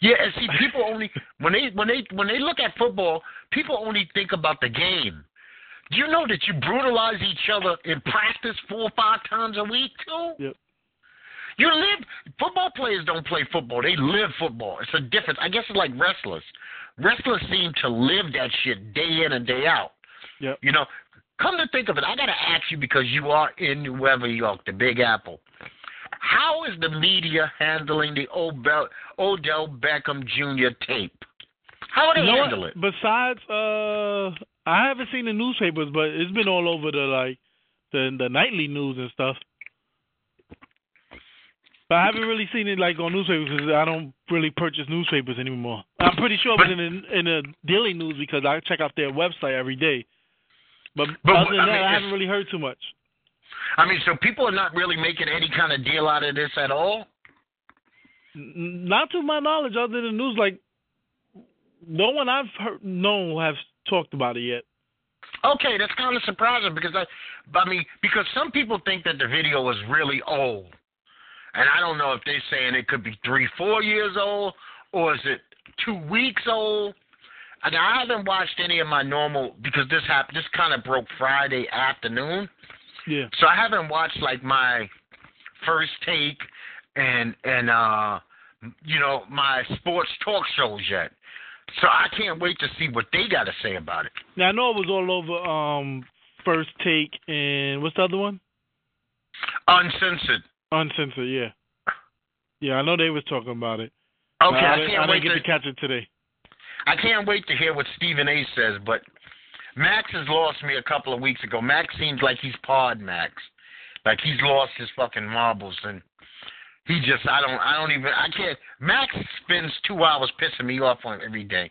Yeah, and see, people only when they when they when they look at football, people only think about the game. Do you know that you brutalize each other in practice four or five times a week too? Yep. You live football players don't play football; they live football. It's a difference. I guess it's like wrestlers. Wrestlers seem to live that shit day in and day out. Yep. You know, come to think of it, I gotta ask you because you are in New York, the Big Apple. How is the media handling the Odell, Odell Beckham Jr. tape? How are they You know handle it? Besides, uh, I haven't seen the newspapers, but it's been all over the like the the nightly news and stuff. But I haven't really seen it like on newspapers because I don't really purchase newspapers anymore. I'm pretty sure it was in the, in the daily news because I check out their website every day. But, But other than I that, mean, I haven't really heard too much. I mean, so people are not really making any kind of deal out of this at all. Not to my knowledge, other than news, like no one I've heard known has talked about it yet. Okay, that's kind of surprising because I, I mean, because some people think that the video is really old, and I don't know if they're saying it could be three, four years old, or is it two weeks old. And I haven't watched any of my normal because this happened. This kind of broke Friday afternoon, Yeah. so I haven't watched like my first take and and uh you know my sports talk shows yet. So I can't wait to see what they got to say about it. Now I know it was all over um first take and what's the other one? Uncensored. Uncensored, yeah. Yeah, I know they was talking about it. Okay, I, I, can't I wait to, to catch it today. I can't wait to hear what Stephen A. says. But Max has lost me a couple of weeks ago. Max seems like he's pod Max, like he's lost his fucking marbles, and he just I don't I don't even I can't. Max spends two hours pissing me off on every day.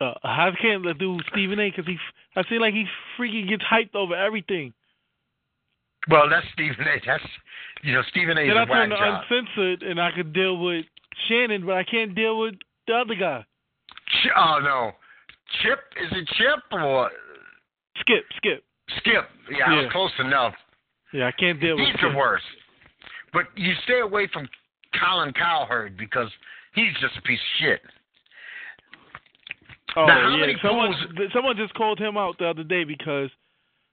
Uh, I can't do Stephen A. because he, I feel like he freaking gets hyped over everything. Well, that's Stephen A. That's you know Stephen A. is Then a I turn to job. uncensored and I could deal with Shannon, but I can't deal with the other guy. Ch- Oh no, Chip is it Chip or Skip, Skip. Skip? Yeah, I was close enough. Yeah, I can't deal with He's Skip. the worst. But you stay away from Colin Cowherd because he's just a piece of shit. Oh Now, how yeah, many someone pools- someone just called him out the other day because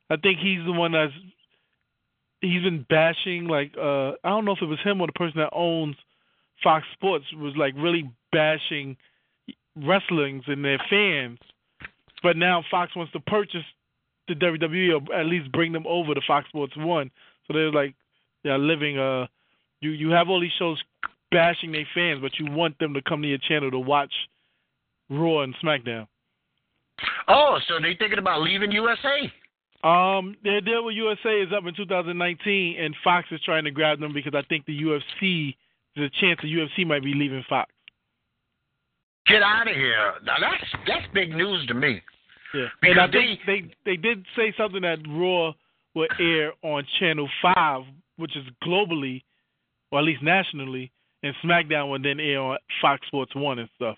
I think he's the one that's he's been bashing like uh I don't know if it was him or the person that owns Fox Sports was like really bashing wrestlings and their fans, but now Fox wants to purchase the WWE or at least bring them over to Fox Sports One. So they're like they're living uh you you have all these shows bashing their fans, but you want them to come to your channel to watch Raw and SmackDown. Oh, so they thinking about leaving USA? Um, their deal with USA is up in 2019, and Fox is trying to grab them because I think the UFC, there's a chance the UFC might be leaving Fox. Get out of here! Now that's that's big news to me. Yeah, Because and I think they they did say something that Raw will air on Channel Five, which is globally, or at least nationally, and SmackDown will then air on Fox Sports One and stuff.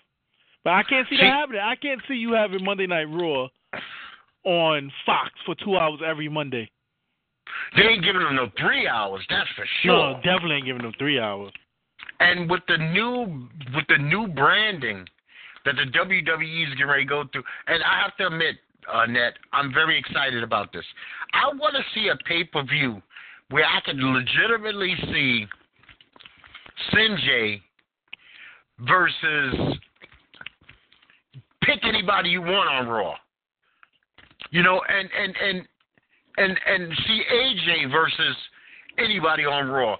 But I can't See- that happening. I can't see you having Monday Night Raw on Fox for two hours every Monday. They ain't giving them no three hours. That's for sure. No, definitely ain't giving them three hours. And with the new with the new branding that the WWE is getting ready to go through, and I have to admit, uh, Net, I'm very excited about this. I want to see a pay per view where I can legitimately see Sinjay versus pick anybody you want on Raw. You know, and and and and and see AJ versus anybody on Raw,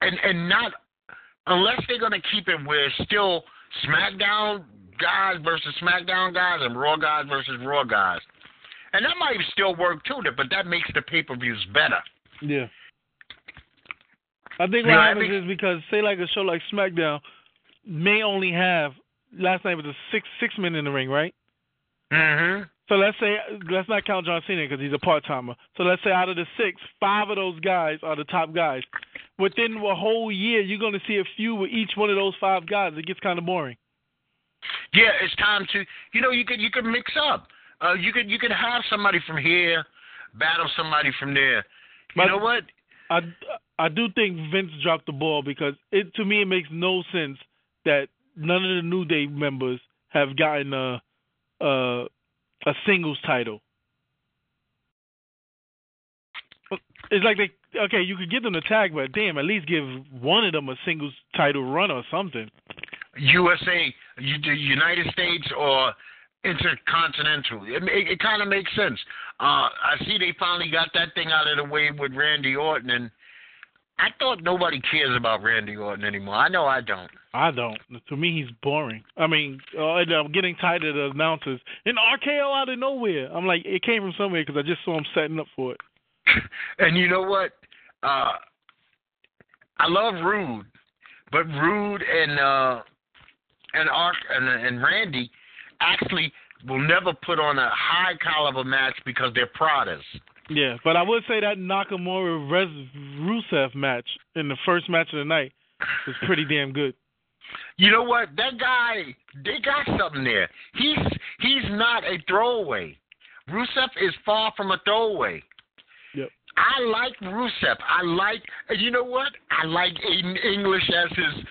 and and not unless they're gonna keep it where still SmackDown guys versus SmackDown guys and Raw guys versus Raw guys, and that might still work too. But that makes the pay per views better. Yeah. I think what I happens think- is because say like a show like SmackDown may only have last night was a six six men in the ring, right? Mm-hmm. So let's say let's not count John Cena because he's a part timer. So let's say out of the six, five of those guys are the top guys. Within a whole year, you're going to see a few with each one of those five guys. It gets kind of boring. Yeah, it's time to you know you could you could mix up. Uh, you could you could have somebody from here battle somebody from there. You But- know what? I, I do think Vince dropped the ball because it to me it makes no sense that none of the New Day members have gotten a a, a singles title. It's like they okay, you could give them the tag, but damn, at least give one of them a singles title run or something. USA, United States, or intercontinental. It, it, it kind of makes sense. Uh, I see they finally got that thing out of the way with Randy Orton, and I thought nobody cares about Randy Orton anymore. I know I don't. I don't. To me, he's boring. I mean, uh, and I'm getting tired of the announcers. An RKO out of nowhere. I'm like, it came from somewhere because I just saw him setting up for it. and you know what? Uh, I love Roode, but Roode and uh, and Ark and, and Randy actually will never put on a high caliber match because they're prodders. Yeah, but I would say that Nakamura Rusev match in the first match of the night was pretty damn good. You know what? That guy, they got something there. He's he's not a throwaway. Rusev is far from a throwaway. Yep. I like Rusev. I like, you know what? I like Aiden English as his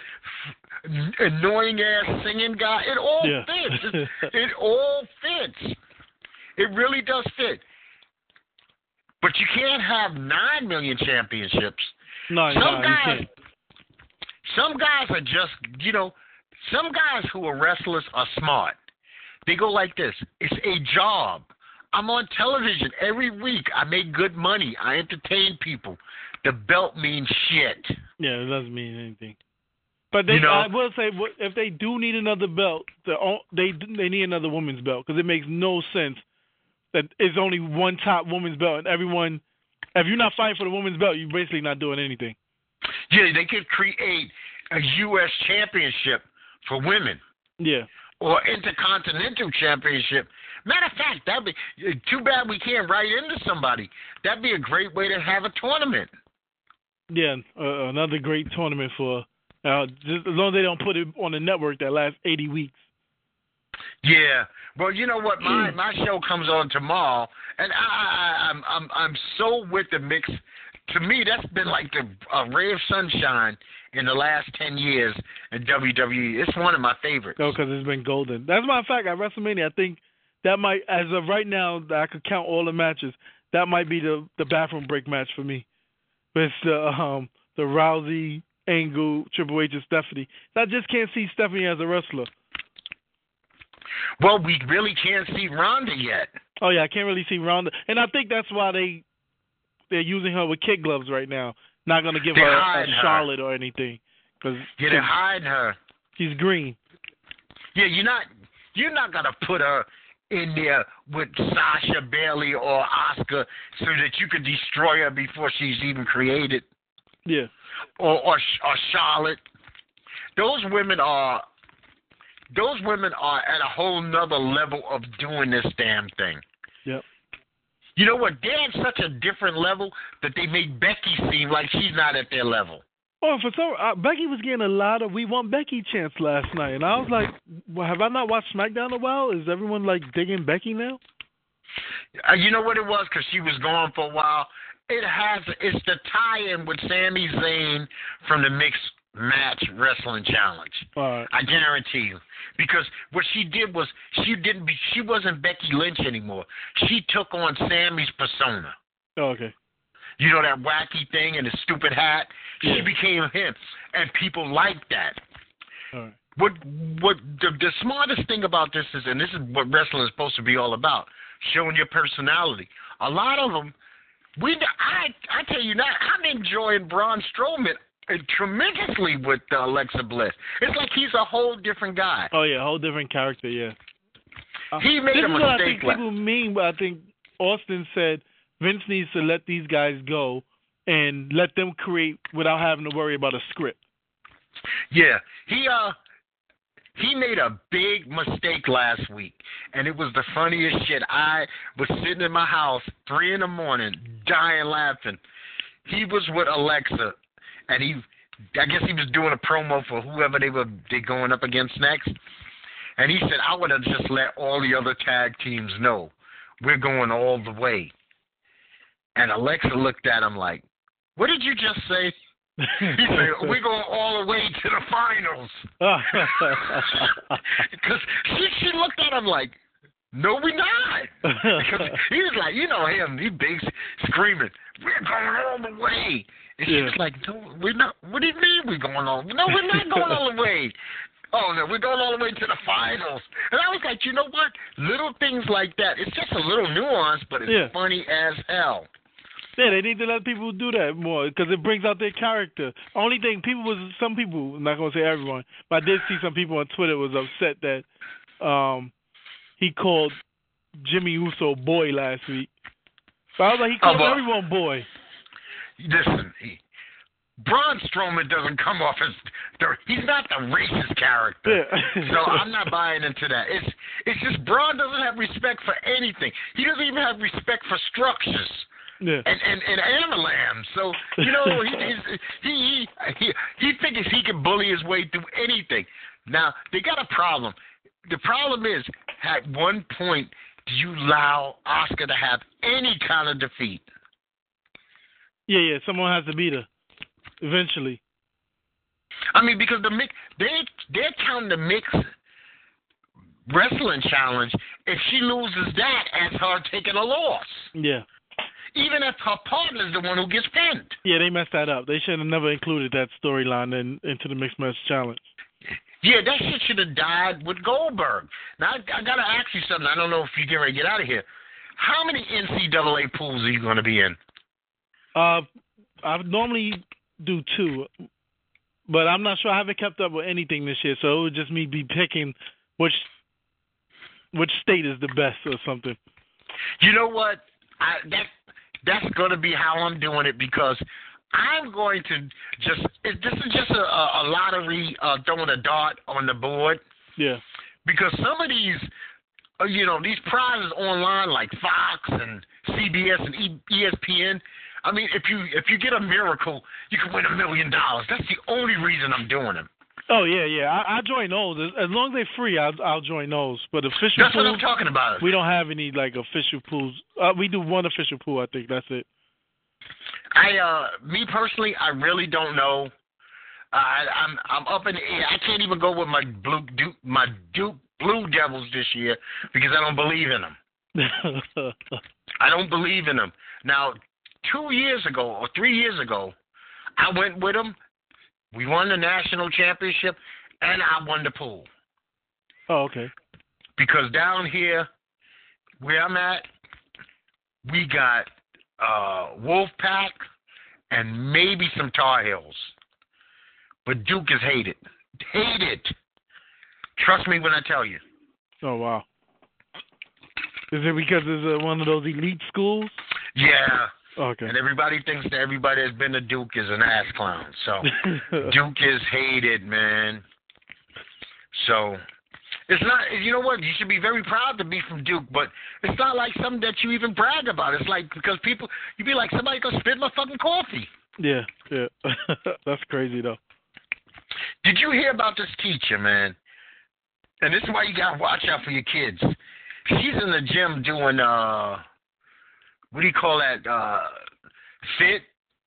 annoying ass singing guy. It all Yeah. fits. It, it all fits. It really does fit. But you can't have nine million championships. No, Some no, you can't. Some guys are just, you know, some guys who are wrestlers are smart. They go like this: It's a job. I'm on television every week. I make good money. I entertain people. The belt means shit. Yeah, it doesn't mean anything. But they, You know- I will say, if they do need another belt, they they need another women's belt because it makes no sense that it's only one top women's belt and everyone. If you're not fighting for the women's belt, you're basically not doing anything. Yeah, they could create a U.S. championship for women Yeah, or intercontinental championship. Matter of fact, that'd be too bad we can't write into somebody. That'd be a great way to have a tournament. yeah, uh, another great tournament for. Uh, just as long as they don't put it on the network that lasts 80 weeks. Yeah. Well, you know what? My my show comes on tomorrow, and I, I I'm I'm I'm so with the mix. To me, that's been like the a ray of sunshine in the last ten years in WWE. It's one of my favorites. No, because it's been golden. That's my fact. At WrestleMania, I think that might, as of right now, I could count all the matches. That might be the the bathroom break match for me. It's the um the Rousey, Angle, Triple H, and Stephanie. I just can't see Stephanie as a wrestler. Well, we really can't see Ronda yet. Oh yeah, I can't really see Ronda, and I think that's why they they're using her with kid gloves right now. Not gonna give They're her a hiding her. Charlotte or anything because Yeah, they're hiding her. she's green. Yeah, you're not you're not gonna put her in there with Sasha Bayley or Asuka so that you could destroy her before she's even created. Yeah, or or, or Charlotte. Those women are those women are at a whole nother level of doing this damn thing. Yep. You know what? They're at such a different level that they make Becky seem like she's not at their level. Oh, for some, uh, Becky was getting a lot of "We Want Becky" chants last night, and I was like, well, "Have I not watched SmackDown in a while? Is everyone like digging Becky now?" Uh, you know what it was? Because she was gone for a while. It has. It's the tie-in with Sami Zayn from the mixed match wrestling challenge. Right. I guarantee you. Because what she did was she didn't be she wasn't Becky Lynch anymore. She took on Sami's persona. Oh, okay. You know that wacky thing and the stupid hat? She became him. And people liked that. Right. What what the the smartest thing about this is and this is what wrestling is supposed to be all about, showing your personality. A lot of them we I I tell you now, I'm enjoying Braun Strowman tremendously with uh, Alexa Bliss. It's like he's a whole different guy. Oh yeah, a whole different character. Yeah. Uh, He made this a is what I mistake think la- people mean. But I think Austin said Vince needs to let these guys go and let them create without having to worry about a script. Yeah, he uh he made a big mistake last week, and it was the funniest shit. I was sitting in my house three in the morning, dying laughing. He was with Alexa, and he, I guess he was doing a promo for whoever they were they going up against next. And he said, I would have just let all the other tag teams know we're going all the way. And Alexa looked at him like, What did you just say? He said, We're going all the way to the finals. Because she, she looked at him like, No, we're not. Because he was like, You know him, he big screaming, We're going all the way. And she Yeah. was like, we're not. What do you mean we're going all No, we're not going all the way. Oh no, we're going all the way to the finals. And I was like, you know what? Little things like that. It's just a little nuance, but it's Yeah. funny as hell. Yeah, they need to let people do that more because it brings out their character. Only thing people was some people, I'm not gonna say everyone, but I did see some people on Twitter was upset that um he called Jimmy Uso boy last week. So I was like, he Oh, called well- everyone boy. Listen, he, Braun Strowman doesn't come off as he's not the racist character. Yeah. so I'm not buying into that. It's it's just Braun doesn't have respect for anything. He doesn't even have respect for structures yeah. and and, and animal lambs. So you know he he's, he he he he figures he can bully his way through anything. Now they got a problem. The problem is at one point do you allow Asuka to have any kind of defeat? Yeah, yeah. Someone has to beat her eventually. I mean, because the mix, they they're counting the mix wrestling challenge if she loses that as her taking a loss, Yeah. even if her partner's the one who gets pinned. Yeah, they messed that up. They should have never included that storyline in, into the mixed match challenge. Yeah, that shit should have died with Goldberg. Now I, I gotta ask you something. I don't know if you get ready to get out of here. How many NCAA pools are you going to be in? Uh, I normally do two, but I'm not sure. I haven't kept up with anything this year, so it would just me be picking which which state is the best or something. You know what? I, that that's going to be how I'm doing it because I'm going to just. It, this is just a, a, lottery uh, throwing a dart on the board Yeah. because some of these, uh, you know, these prizes online like Fox and CBS and ESPN. I mean, if you if you get a miracle, you can win a million dollars. That's the only reason I'm doing them. Oh yeah, yeah. I, I join those as, as long as they're free. I'll, I'll join those. But official That's what I'm talking about. we don't have any like official pools. Uh, we do one official pool. I think that's it. I uh me personally, I really don't know. I I'm I'm up in the air. I can't even go with my blue Duke my Duke Blue Devils this year because I don't believe in them. I don't believe in them. Now, two years ago or three years ago, I went with them. We won the national championship, and I won the pool oh okay. because down here, where I'm at, we got uh Wolfpack and maybe some Tar Heels, but Duke is hated, hated. Trust me when I tell you. Oh wow. Is it because it's uh, one of those elite schools? Yeah, Okay. and everybody thinks that everybody that's been to Duke is an ass clown. So. Duke is hated, man. So it's not. You know what? You should be very proud to be from Duke, but it's not like something that you even brag about. It's like because people, you'd be like somebody gonna spit my fucking coffee. yeah, yeah. that's crazy though. Did you hear about this teacher, man? And this is why you gotta watch out for your kids. She's in the gym doing uh, what do you call that? Uh, fit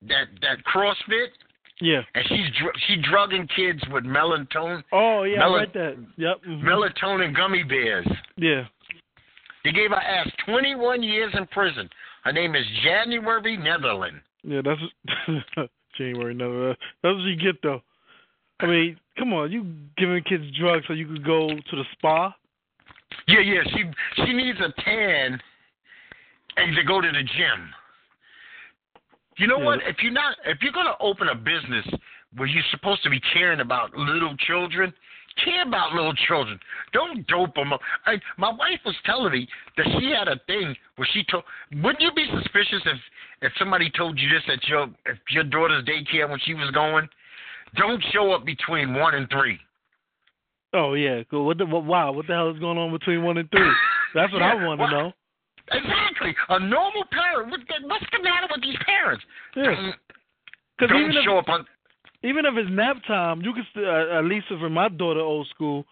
that that CrossFit, Yeah. and she's dr- she drugging kids with melatonin Oh yeah, Mel- I read that. Yep. mhm. melatonin gummy bears. Yeah. They gave her ass 21 years in prison. Her name is January Neatherlin. Yeah, that's January. Uh, that's what you get though. I mean, come on, you giving kids drugs so you could go to the spa? Yeah, yeah. She she needs a tan and to go to the gym. You know Yeah. what? If you're not, if you're gonna open a business where you're supposed to be caring about little children, care about little children. Don't dope them up. I, my wife was telling me that she had a thing where she told. Wouldn't you be suspicious if if somebody told you this at your if your daughter's daycare when she was going? Don't show up between one and three. Oh yeah, cool. What the what, wow? What the hell is going on between one and three? That's what I want to what- know. Exactly. A normal parent. What's the matter with these parents? Yeah, because don't even if show up on. even if it's nap time, you can st- uh, at least for my daughter, old school.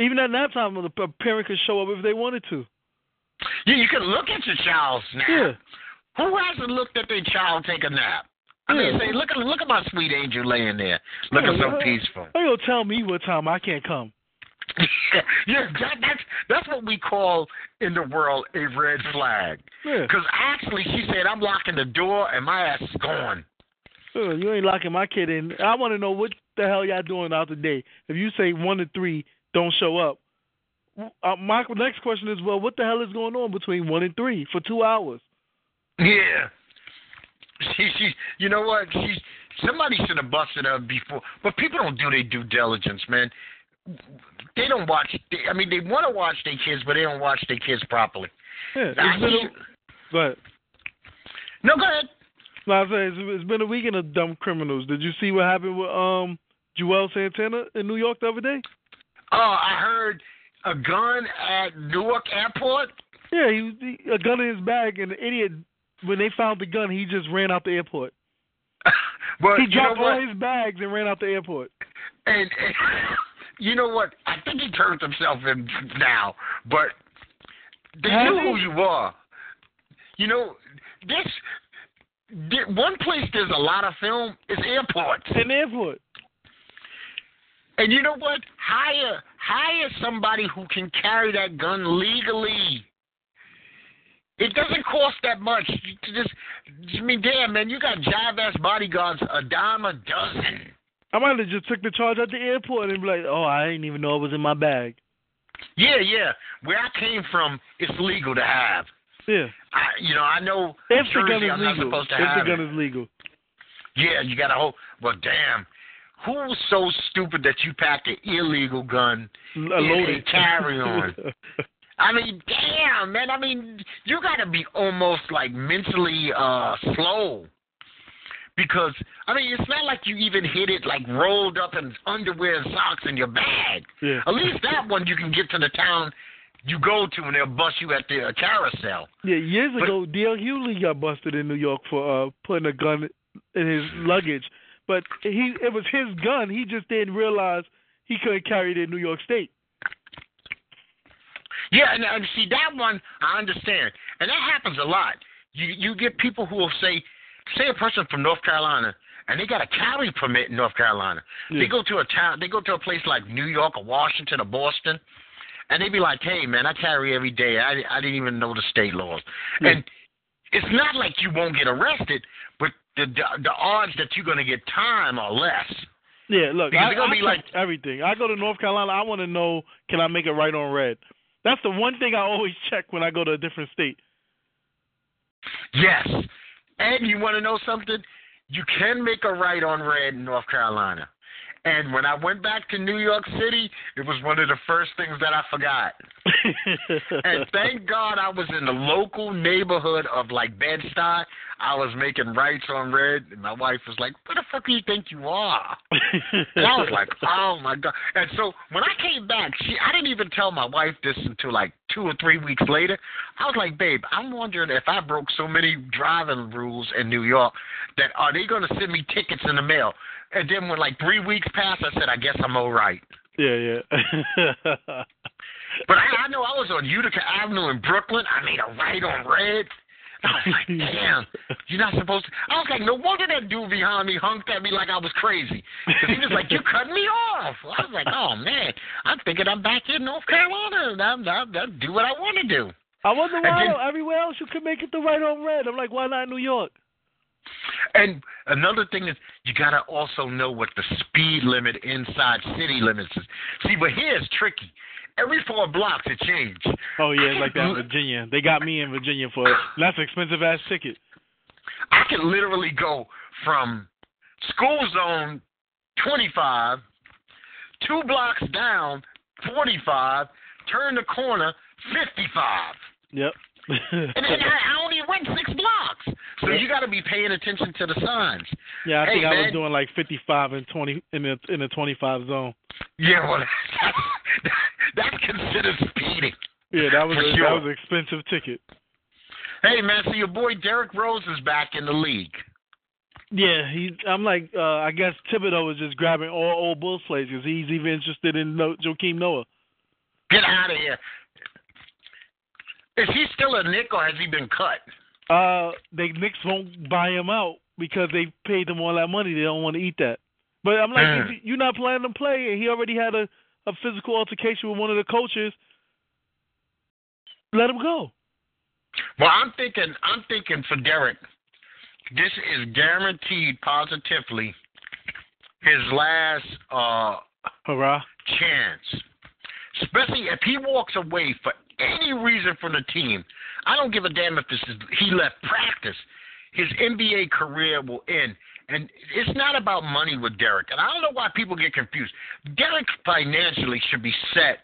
Even at nap time, the p- parent could show up if they wanted to. Yeah, you can look at your child's nap. Yeah, Who hasn't looked at their child take a nap? I mean, Yeah. say, look at look at my sweet angel laying there, looking so Yeah. peaceful. How you gonna tell me what time I can't come? yeah, that, that's that's what we call in the world a red flag. Yeah, Because actually, she said, "I'm locking the door and my ass is gone." Uh, you ain't locking my kid in. I want to know what the hell y'all doing out today. If you say one to three don't show up, uh, my next question is, well, what the hell is going on between one and three for two hours? Yeah. She, she, you know what? She, somebody should have busted her before. But people don't do their due diligence, man. They don't watch. They, I mean, they want to watch their kids, but they don't watch their kids properly. Yeah, I it's little, hear- but no, go ahead. No, I say it's, it's been a weekend of dumb criminals. Did you see what happened with um Juelz Santana in New York the other day? Oh, I heard a gun at Newark Airport. Yeah, he, he a gun in his bag, and the idiot when they found the gun, he just ran out the airport. but he dropped all his bags and ran out the airport. And, and you know what? I think he turned himself in now, but they knew who you are. You know, this thi- one place there's a lot of film is airports. The airport. And you know what? Hire hire somebody who can carry that gun legally. It doesn't cost that much. Just, I mean, damn man, you got jive ass bodyguards a dime a dozen. I might have just took the charge at the airport and be like, "Oh, I didn't even know it was in my bag." Yeah, yeah. Where I came from, it's legal to have. Yeah, I, you know, I know if the Jersey, gun is I'm not legal. supposed to If have the gun it. is legal. Yeah, you got to hope. Well, damn. Who's so stupid that you packed an illegal gun? A loaded carry on. I mean, damn, man. I mean, you got to be almost like mentally uh slow. Because I mean, it's not like you even hid it like rolled up in underwear and socks in your bag. yeah. At least that one you can get to the town you go to and they'll bust you at the uh, carousel. Yeah, years But- ago, D.L. Hughley got busted in New York for uh putting a gun in his luggage, but he it was his gun. He just didn't realize he couldn't carry it in New York State. Yeah, and, and see that one I understand, and that happens a lot. You you get people who will say, say a person from North Carolina, and they got a carry permit in North Carolina. Yeah. They go to a town, they go to a place like New York or Washington or Boston, and they be like, "Hey, man, I carry every day. I I didn't even know the state laws." Yeah. And it's not like you won't get arrested, but the the, the odds that you're gonna get time are less. Yeah, look, Because I, gonna I be like- everything. I go to North Carolina. I want to know can I make it right on red. That's the one thing I always check when I go to a different state. Yes. And you want to know something? You can make a right on red in North Carolina. And when I went back to New York City, it was one of the first things that I forgot. And thank God I was in the local neighborhood of like Bed-Stuy. I was making rights on red, and my wife was like, "Where the fuck do you think you are?" And I was like, "Oh my god!" And so when I came back, she I didn't even tell my wife this until like two or three weeks later. I was like, "Babe, I'm wondering if I broke so many driving rules in New York that are they going to send me tickets in the mail?" And then when like three weeks passed, I said, "I guess I'm all right." yeah, yeah. But I, I know I was on Utica Avenue in Brooklyn. I made a right on red. I was like, damn, you're not supposed to. I was like, no wonder that dude behind me hunked at me like I was crazy. 'Cause he was like, you're cutting me off. I was like, oh, man, I'm thinking I'm back in North Carolina. and I'm, I'm, I'm do what I want to do. I wonder why then- everywhere else you could make it the right on red. I'm like, why not New York? And another thing is you got to also know what the speed limit inside city limits is. See, but here it's tricky. Every four blocks it changes. Oh yeah, like that in Virginia. They got me in Virginia for less expensive ass ticket. I can literally go from school zone 25, two blocks down 45, turn the corner 55. Yep. and then I, I only went to be paying attention to the signs. yeah, I Hey, think I was doing like 55 and 20 in the in the 25 zone. Yeah, well, that's, that's considered speeding. Yeah, that was a, sure. that was an expensive ticket. Hey, man, so your boy Derrick Rose is back in the league. Yeah, he. I'm like, uh, I guess Thibodeau was just grabbing all old Bulls players because he's even interested in no, Joakim Noah. Get out of here. Is he still a Knick or has he been cut? Uh, they Knicks won't buy him out because they paid him all that money. They don't want to eat that. But I'm like, Mm. you're not planning to play, and he already had a a physical altercation with one of the coaches. Let him go. Well, I'm thinking, I'm thinking for Derrick, this is guaranteed positively his last uh, Hurrah! chance. Especially if he walks away for any reason from the team. I don't give a damn if this is he left practice. His NBA career will end. And it's not about money with Derrick. And I don't know why people get confused. Derrick financially should be set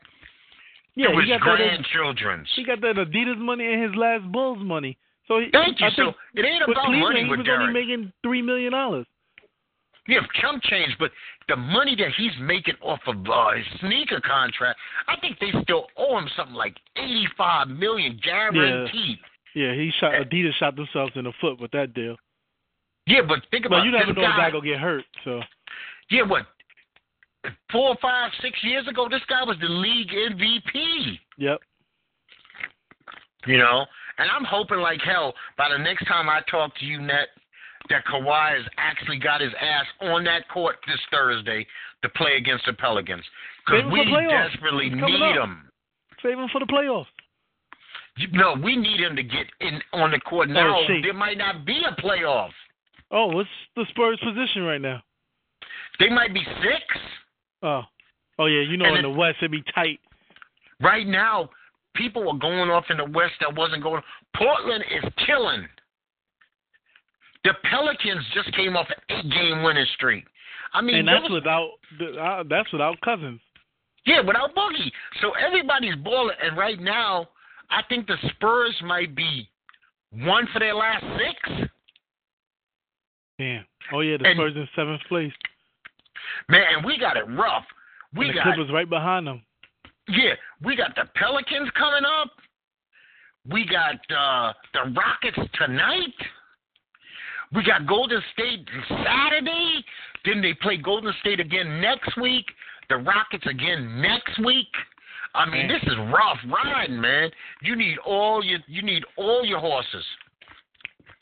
Yeah, to he his got that. grandchildren's. He got that Adidas money and his last Bulls money. So he, Thank you. I So it ain't about Cleveland, money he with was Derrick. only making three million dollars. Yeah, chump change, but the money that he's making off of uh, his sneaker contract, I think they still owe him something like eighty-five million guaranteed. Yeah, he shot Eh. Adidas shot themselves in the foot with that deal. Yeah, but think about you never this know if guy. guy gonna get hurt. So Yeah, what? Four, five, six years ago, this guy was the league MVP. yep. You know, and I'm hoping like hell by the next time I talk to you, Net, that Kawhi has actually got his ass on that court this Thursday to play against the Pelicans because we desperately need up. him. Save him for the playoffs. No, we need him to get in on the court now. Oh, shit. there might not be a playoff. Oh, what's the Spurs' position right now? They might be six Oh, oh yeah, you know And in it- the West it'd be tight. right now. People are going off in the West that wasn't going. Portland is killing. The Pelicans just came off an eight-game winning streak. I mean, and that's was- without uh, that's without Cousins. Yeah, without Boogie. So everybody's balling, and right now, I think the Spurs might be one for their last six. Damn. Oh yeah, the And- Spurs in seventh place. Man, we got it rough. We and the got Clippers right behind them. yeah, we got the Pelicans coming up. We got uh, the Rockets tonight. We got Golden State Saturday. Then they play Golden State again next week. The Rockets again next week. I mean, this is rough riding, man. You need all your you need all your horses.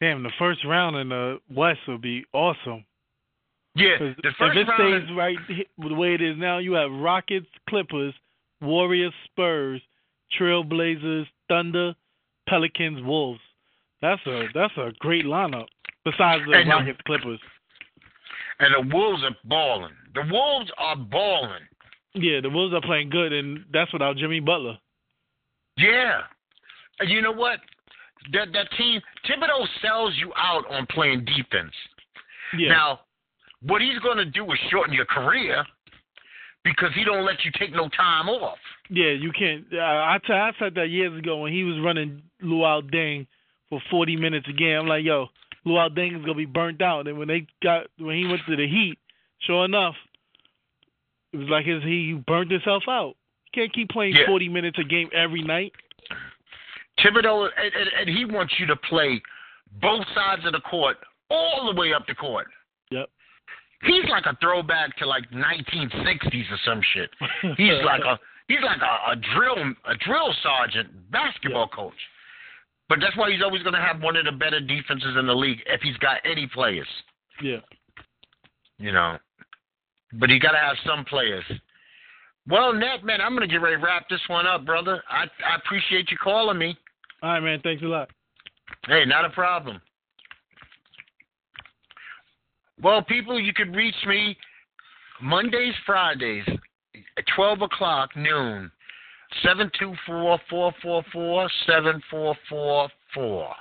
Damn, the first round in the West will be awesome. Yeah, the first if it round. stays right the way it is now, you have Rockets, Clippers, Warriors, Spurs, Trailblazers, Thunder, Pelicans, Wolves. That's a that's a great lineup. Besides the And, Rockets, Clippers. and the Wolves are balling. The Wolves are balling. Yeah, the Wolves are playing good, and that's without Jimmy Butler. Yeah. And you know what? That that team Thibodeau sells you out on playing defense. Yeah, Now, what he's going to do is shorten your career because he don't let you take no time off. yeah, you can't. Uh, I t- I said that years ago when he was running Luol Deng for 40 minutes a game. I'm like, yo, Luol Deng is gonna be burnt out. And when they got when he went to the Heat, sure enough, it was like his he burnt himself out. Can't keep playing Yeah. 40 minutes a game every night. Thibodeau, and, and, and he wants you to play both sides of the court all the way up the court. Yep. He's like a throwback to like 1960s or some shit. He's like a he's like a, a drill a drill sergeant basketball coach. But that's why he's always going to have one of the better defenses in the league if he's got any players, yeah. you know. But he got to have some players. Well, Nat, man, I'm going to get ready to wrap this one up, brother. I I appreciate you calling me. All right, man. Thanks a lot. Hey, not a problem. Well, people, you could reach me Mondays, Fridays, at 12 o'clock noon, 724-444-7444.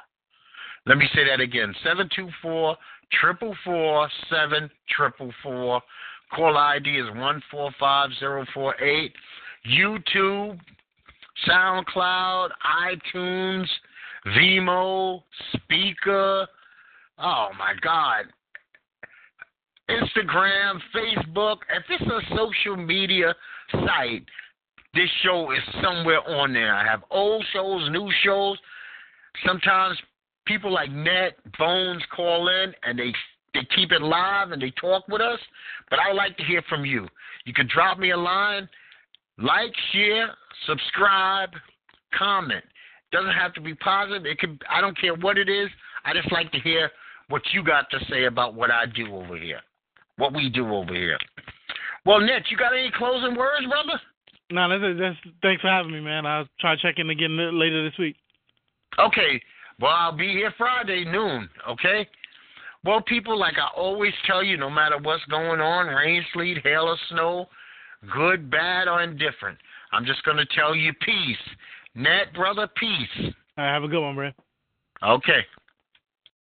Let me say that again, 724-444-7444. Call ID is 145048. YouTube, SoundCloud, iTunes, Vimeo, Spreaker. Oh my God. Instagram, Facebook. If it's a social media site, this show is somewhere on there. I have old shows, new shows. Sometimes people like Net, Bones call in and they they keep it live and they talk with us. But I would like to hear from you. You can drop me a line, like, share, subscribe, comment. Doesn't have to be positive. It could. I don't care what it is. I just like to hear what you got to say about what I do over here, what we do over here. Well, Ned, you got any closing words, brother? No, that's, it. that's thanks for having me, man. I'll try to check in again later this week. Okay. Well, I'll be here Friday noon. Okay. Well, people, like I always tell you, no matter what's going on, rain, sleet, hail, or snow, good, bad, or indifferent, I'm just going to tell you peace. Net, brother, peace. All right, have a good one, bro. Okay.